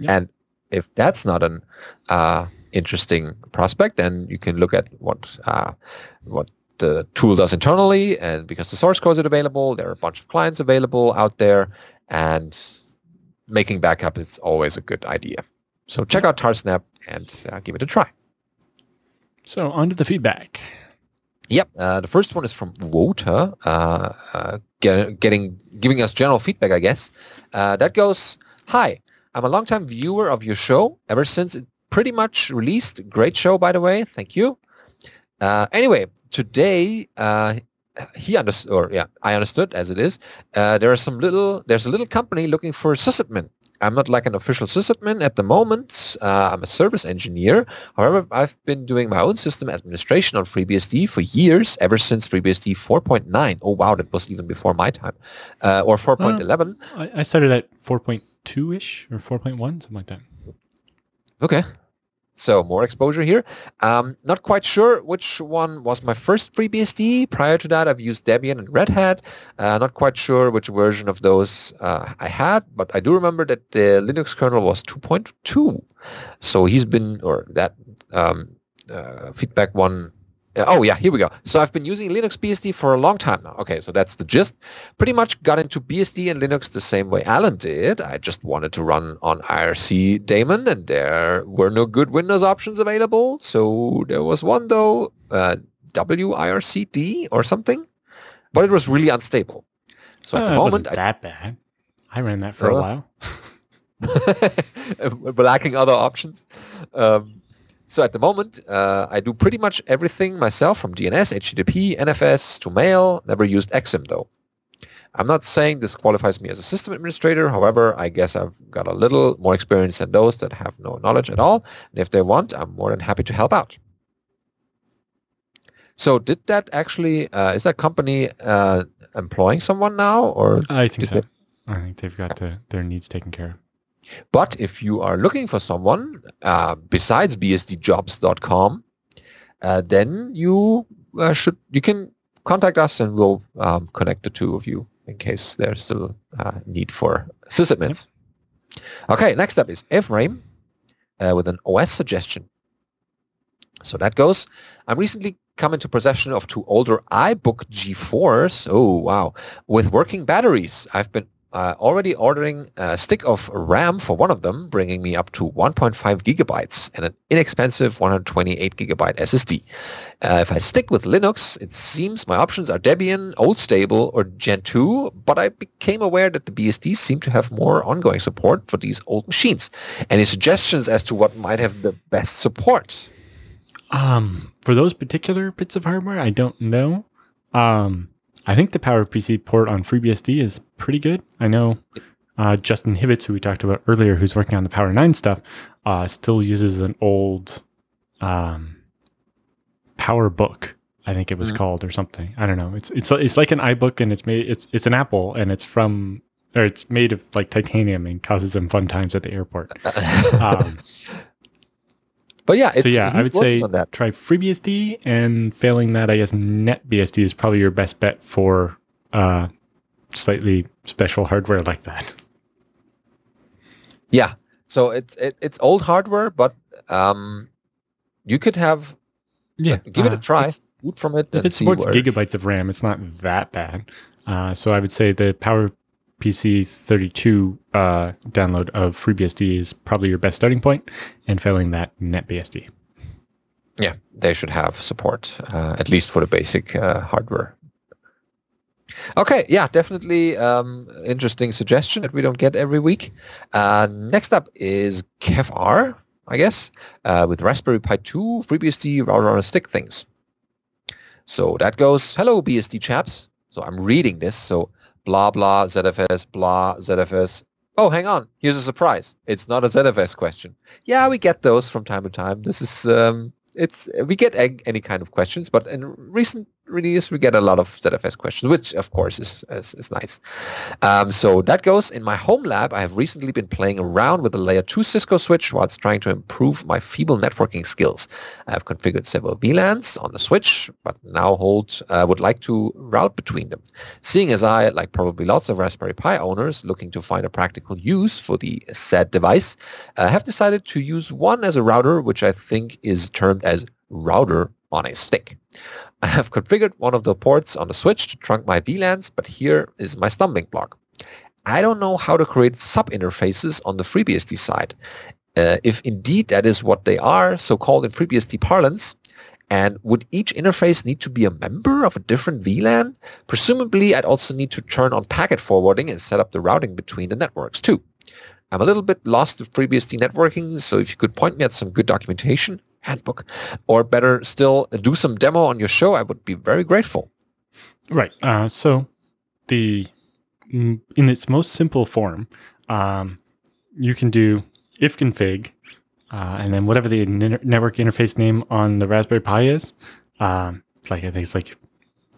Yeah. And if that's not an uh, interesting prospect, then you can look at what uh, what the tool does internally, and because the source code is available, there are a bunch of clients available out there, and making backup is always a good idea. So check out Tarsnap and uh, give it a try. So on to the feedback. Yep. Uh, the first one is from Wota, uh, uh, get, getting giving us general feedback, I guess. Uh, that goes, "Hi, I'm a longtime viewer of your show ever since it pretty much released. Great show, by the way. Thank you. Uh, anyway, today uh, he understood, or yeah, I understood as it is. there are some little, there's a little company looking for sysadmin I'm not like an official sysadmin at the moment. Uh, I'm a service engineer. However, I've been doing my own system administration on FreeBSD for years, ever since FreeBSD 4.9. Oh, wow, that was even before my time. Uh, or 4.11. Uh, I, I started at 4.2-ish or 4.1, something like that. Okay. So more exposure here. Um, not quite sure which one was my first FreeBSD. Prior to that, I've used Debian and Red Hat. Uh, not quite sure which version of those uh, I had, but I do remember that the Linux kernel was 2.2. So he's been, or that um, uh, feedback one oh yeah, here we go. So I've been using Linux BSD for a long time now. Okay, so that's the gist. Pretty much got into BSD and Linux the same way Alan did. I just wanted to run on IRC daemon and there were no good Windows options available. So there was one though, uh, WIRCD or something, but it was really unstable. So at uh, the moment, wasn't that bad. I ran that for uh, a while. lacking other options. Um, so at the moment, uh, I do pretty much everything myself from DNS, HTTP, NFS to mail. Never used Exim though. I'm not saying this qualifies me as a system administrator. However, I guess I've got a little more experience than those that have no knowledge at all. And if they want, I'm more than happy to help out. So did that actually, uh, is that company uh, employing someone now? or? I think so. They... I think they've got the, their needs taken care of. But if you are looking for someone uh, besides bsdjobs.com, uh, then you uh, should you can contact us and we'll um, connect the two of you in case there's still uh, need for sysadmins. Yep. Okay, next up is Ephraim uh, with an OS suggestion. So that goes. I'm recently come into possession of two older iBook G4s. Oh, wow. With working batteries. I've been uh, already ordering a stick of RAM for one of them, bringing me up to 1.5 gigabytes and an inexpensive 128 gigabyte SSD. Uh, if I stick with Linux, it seems my options are Debian, Old Stable, or Gentoo, but I became aware that the BSDs seem to have more ongoing support for these old machines. Any suggestions as to what might have the best support? Um, for those particular bits of hardware, I don't know. Um, I think the PowerPC port on FreeBSD is pretty good. I know uh, Justin Hibbits, who we talked about earlier, who's working on the Power 9 stuff, uh, still uses an old um, Power Book. I think it was mm-hmm. called or something. I don't know. It's it's it's like an iBook and it's made it's it's an Apple and it's from or it's made of like titanium and causes them fun times at the airport. um, but yeah, so yeah, I would say try FreeBSD, and failing that, I guess NetBSD is probably your best bet for uh, slightly special hardware like that. Yeah, so it's it, it's old hardware, but um, you could have yeah, uh, give it a uh, try. Boot from it. If it supports gigabytes of RAM, it's not that bad. Uh, so I would say the Power PC 32 uh, download of FreeBSD is probably your best starting point, and failing that, NetBSD. Yeah, they should have support, uh, at least for the basic uh, hardware. Okay, yeah, definitely um, interesting suggestion that we don't get every week. Uh, next up is KevR, I guess, uh, with Raspberry Pi 2 FreeBSD router on a stick things. So that goes, hello BSD chaps. So I'm reading this. So blah, blah, ZFS, blah, ZFS. Oh, hang on. Here's a surprise. It's not a ZFS question. Yeah, we get those from time to time. This is, um, it's, we get any kind of questions, but in recent release, we get a lot of ZFS questions, which of course is, is, is nice. Um, so that goes in my home lab. I have recently been playing around with a layer 2 Cisco switch whilst trying to improve my feeble networking skills. I have configured several VLANs on the switch, but now hold uh, would like to route between them. Seeing as I, like probably lots of Raspberry Pi owners looking to find a practical use for the said device, I have decided to use one as a router, which I think is termed as router on a stick. I have configured one of the ports on the switch to trunk my VLANs, but here is my stumbling block. I don't know how to create sub-interfaces on the FreeBSD side. Uh, if indeed that is what they are, so-called in FreeBSD parlance, and would each interface need to be a member of a different VLAN? Presumably, I'd also need to turn on packet forwarding and set up the routing between the networks too. I'm a little bit lost with FreeBSD networking, so if you could point me at some good documentation, handbook, or better still, do some demo on your show, I would be very grateful. Right. Uh, so the in its most simple form, um, you can do ifconfig uh, and then whatever the network interface name on the Raspberry Pi is, um, like I think it's like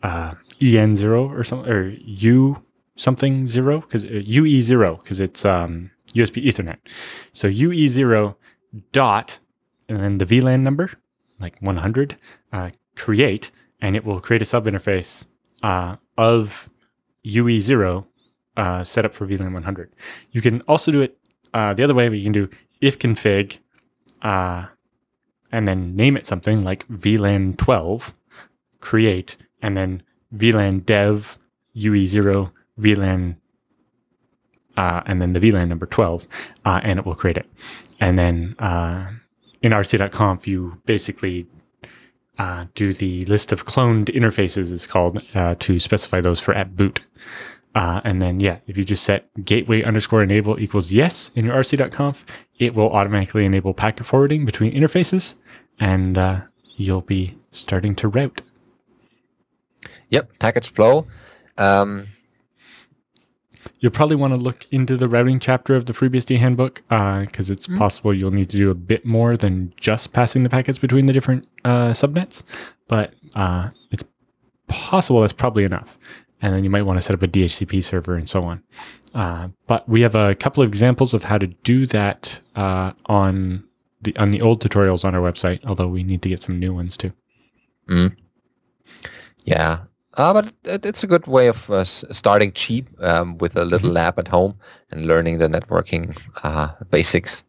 uh, EN zero or something or U something zero because uh, UE zero because it's um, USB Ethernet. So UE zero dot and then the VLAN number like 100 uh, create and it will create a sub interface uh, of UE zero uh, set up for VLAN 100. You can also do it uh, the other way. You can do ifconfig uh, and then name it something like VLAN 12, create, and then VLAN dev UE0 VLAN, uh, and then the VLAN number 12, uh, and it will create it. And then uh, in rc.conf, you basically uh, do the list of cloned interfaces, is called, uh, to specify those for at boot. Uh, and then, yeah, if you just set gateway underscore enable equals yes in your rc.conf, it will automatically enable packet forwarding between interfaces and uh, you'll be starting to route. Yep, package flow. Um, You'll probably want to look into the routing chapter of the FreeBSD handbook because uh, it's mm-hmm. possible you'll need to do a bit more than just passing the packets between the different uh, subnets, but uh, it's possible that's probably enough and then you might want to set up a DHCP server and so on. Uh, but we have a couple of examples of how to do that uh, on the on the old tutorials on our website. Although we need to get some new ones too. Mm. Yeah, uh, but it, it's a good way of uh, starting cheap um, with a little mm-hmm. lab at home and learning the networking uh, basics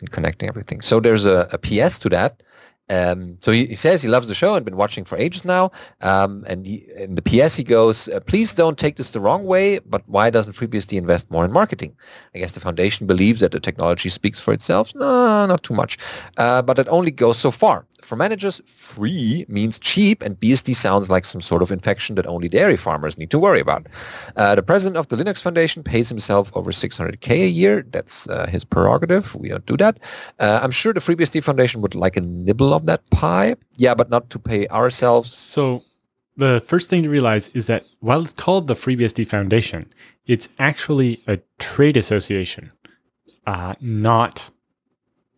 and connecting everything. So there's a, a PS to that. Um, so he, he, says he loves the show and been watching for ages now. Um, and he, in the PS he goes, uh, please don't take this the wrong way, but why doesn't FreeBSD invest more in marketing? I guess the foundation believes that the technology speaks for itself. No, not too much. Uh, but it only goes so far. For managers, free means cheap, and BSD sounds like some sort of infection that only dairy farmers need to worry about. Uh, the president of the Linux Foundation pays himself over 600k a year. That's uh, his prerogative. We don't do that. Uh, I'm sure the FreeBSD Foundation would like a nibble of that pie. Yeah, but not to pay ourselves. So the first thing to realize is that while it's called the FreeBSD Foundation, it's actually a trade association, uh, not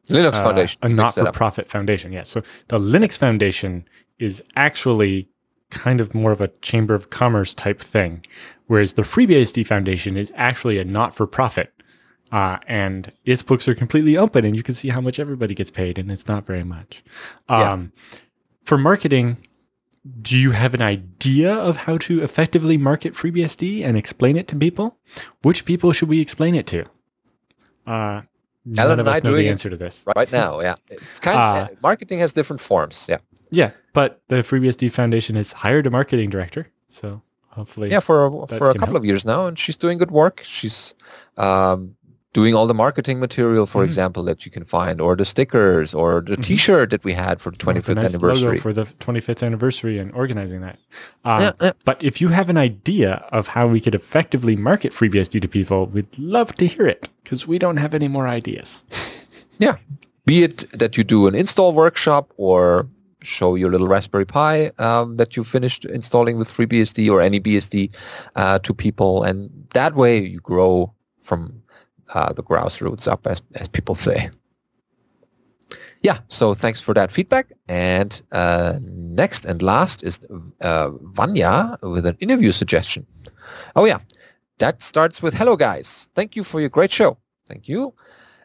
Linux uh, Foundation, a not-for-profit foundation. Yes. Yeah. So the Linux Foundation is actually kind of more of a chamber of commerce type thing, whereas the FreeBSD Foundation is actually a not-for-profit. Uh, and its books are completely open, and you can see how much everybody gets paid, and it's not very much. Um, yeah. For marketing, do you have an idea of how to effectively market FreeBSD and explain it to people? Which people should we explain it to? Uh, Alan and I know the answer to this right now. Yeah, it's kind of uh, marketing has different forms. Yeah, yeah, but the FreeBSD Foundation has hired a marketing director, so hopefully, yeah, for a, for a couple help. of years now, and she's doing good work. She's um, doing all the marketing material, for mm-hmm. example, that you can find, or the stickers, or the mm-hmm. T-shirt that we had for the 25th nice anniversary. for the 25th anniversary and organizing that. Um, yeah, yeah. But if you have an idea of how we could effectively market FreeBSD to people, we'd love to hear it because we don't have any more ideas. yeah, be it that you do an install workshop or show your little Raspberry Pi um, that you finished installing with FreeBSD or any BSD uh, to people, and that way you grow from uh, the grassroots up, as, as people say. Yeah, so thanks for that feedback. And uh, next and last is uh, Vanya with an interview suggestion. Oh yeah, that starts with hello guys. Thank you for your great show. Thank you.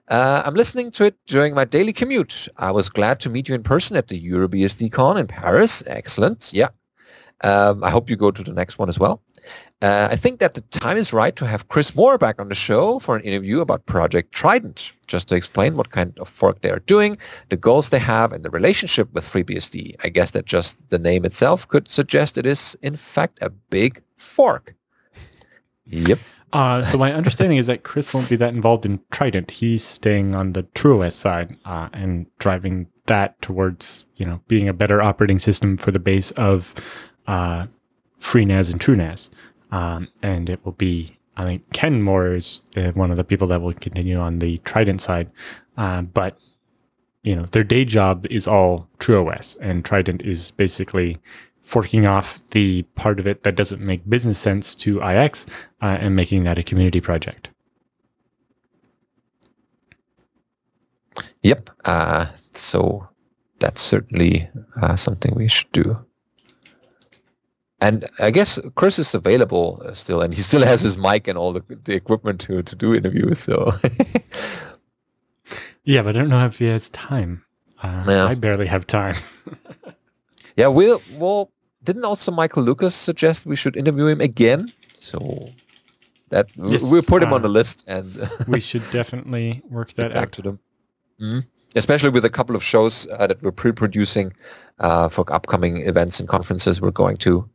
Uh, I'm listening to it during my daily commute. I was glad to meet you in person at the EuroBSDCon in Paris. Excellent. Yeah. Um, I hope you go to the next one as well. Uh, I think that the time is right to have Kris Moore back on the show for an interview about Project Trident, just to explain what kind of fork they are doing, the goals they have, and the relationship with FreeBSD. I guess that just the name itself could suggest it is, in fact, a big fork. Yep. Uh, so my understanding is that Kris won't be that involved in Trident. He's staying on the TrueOS side uh, and driving that towards you know being a better operating system for the base of uh, FreeNAS and TrueNAS. Um, and it will be I think Ken Moore is uh, one of the people that will continue on the Trident side, uh, but you know their day job is all TrueOS, and Trident is basically forking off the part of it that doesn't make business sense to IX uh, and making that a community project. Yep. Uh, so that's certainly uh, something we should do. And I guess Kris is available uh, still, and he still has his mic and all the, the equipment to, to do interviews. So, yeah, but I don't know if he has time. Uh, yeah. I barely have time. yeah, we'll well. Didn't also Michael Lucas suggest we should interview him again? So that yes, we'll put him uh, on the list, and we should definitely work that back out. to them. Mm-hmm. Especially with a couple of shows uh, that we're pre-producing uh, for upcoming events and conferences we're going to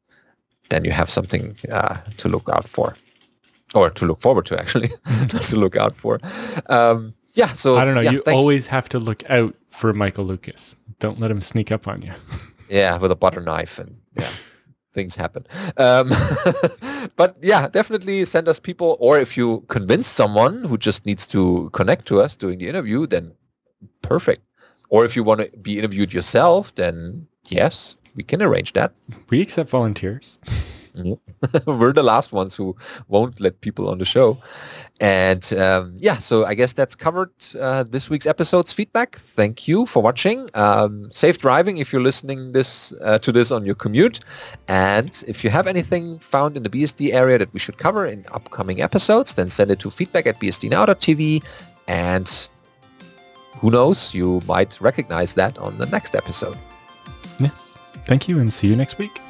then you have something uh, to look out for, or to look forward to actually, not to look out for. Um, yeah, so I don't know. Yeah, you thanks. always have to look out for Michael Lucas. Don't let him sneak up on you. yeah, with a butter knife and yeah. things happen. Um, but yeah, definitely send us people, or if you convince someone who just needs to connect to us during the interview, then perfect. Or if you want to be interviewed yourself, then yes, we can arrange that. We accept volunteers. We're the last ones who won't let people on the show. And um, yeah, so I guess that's covered uh, this week's episode's feedback. Thank you for watching. Um, safe driving if you're listening this uh, to this on your commute. And if you have anything found in the BSD area that we should cover in upcoming episodes, then send it to feedback at bsdnow.tv. And who knows, you might recognize that on the next episode. Yes. Thank you and see you next week.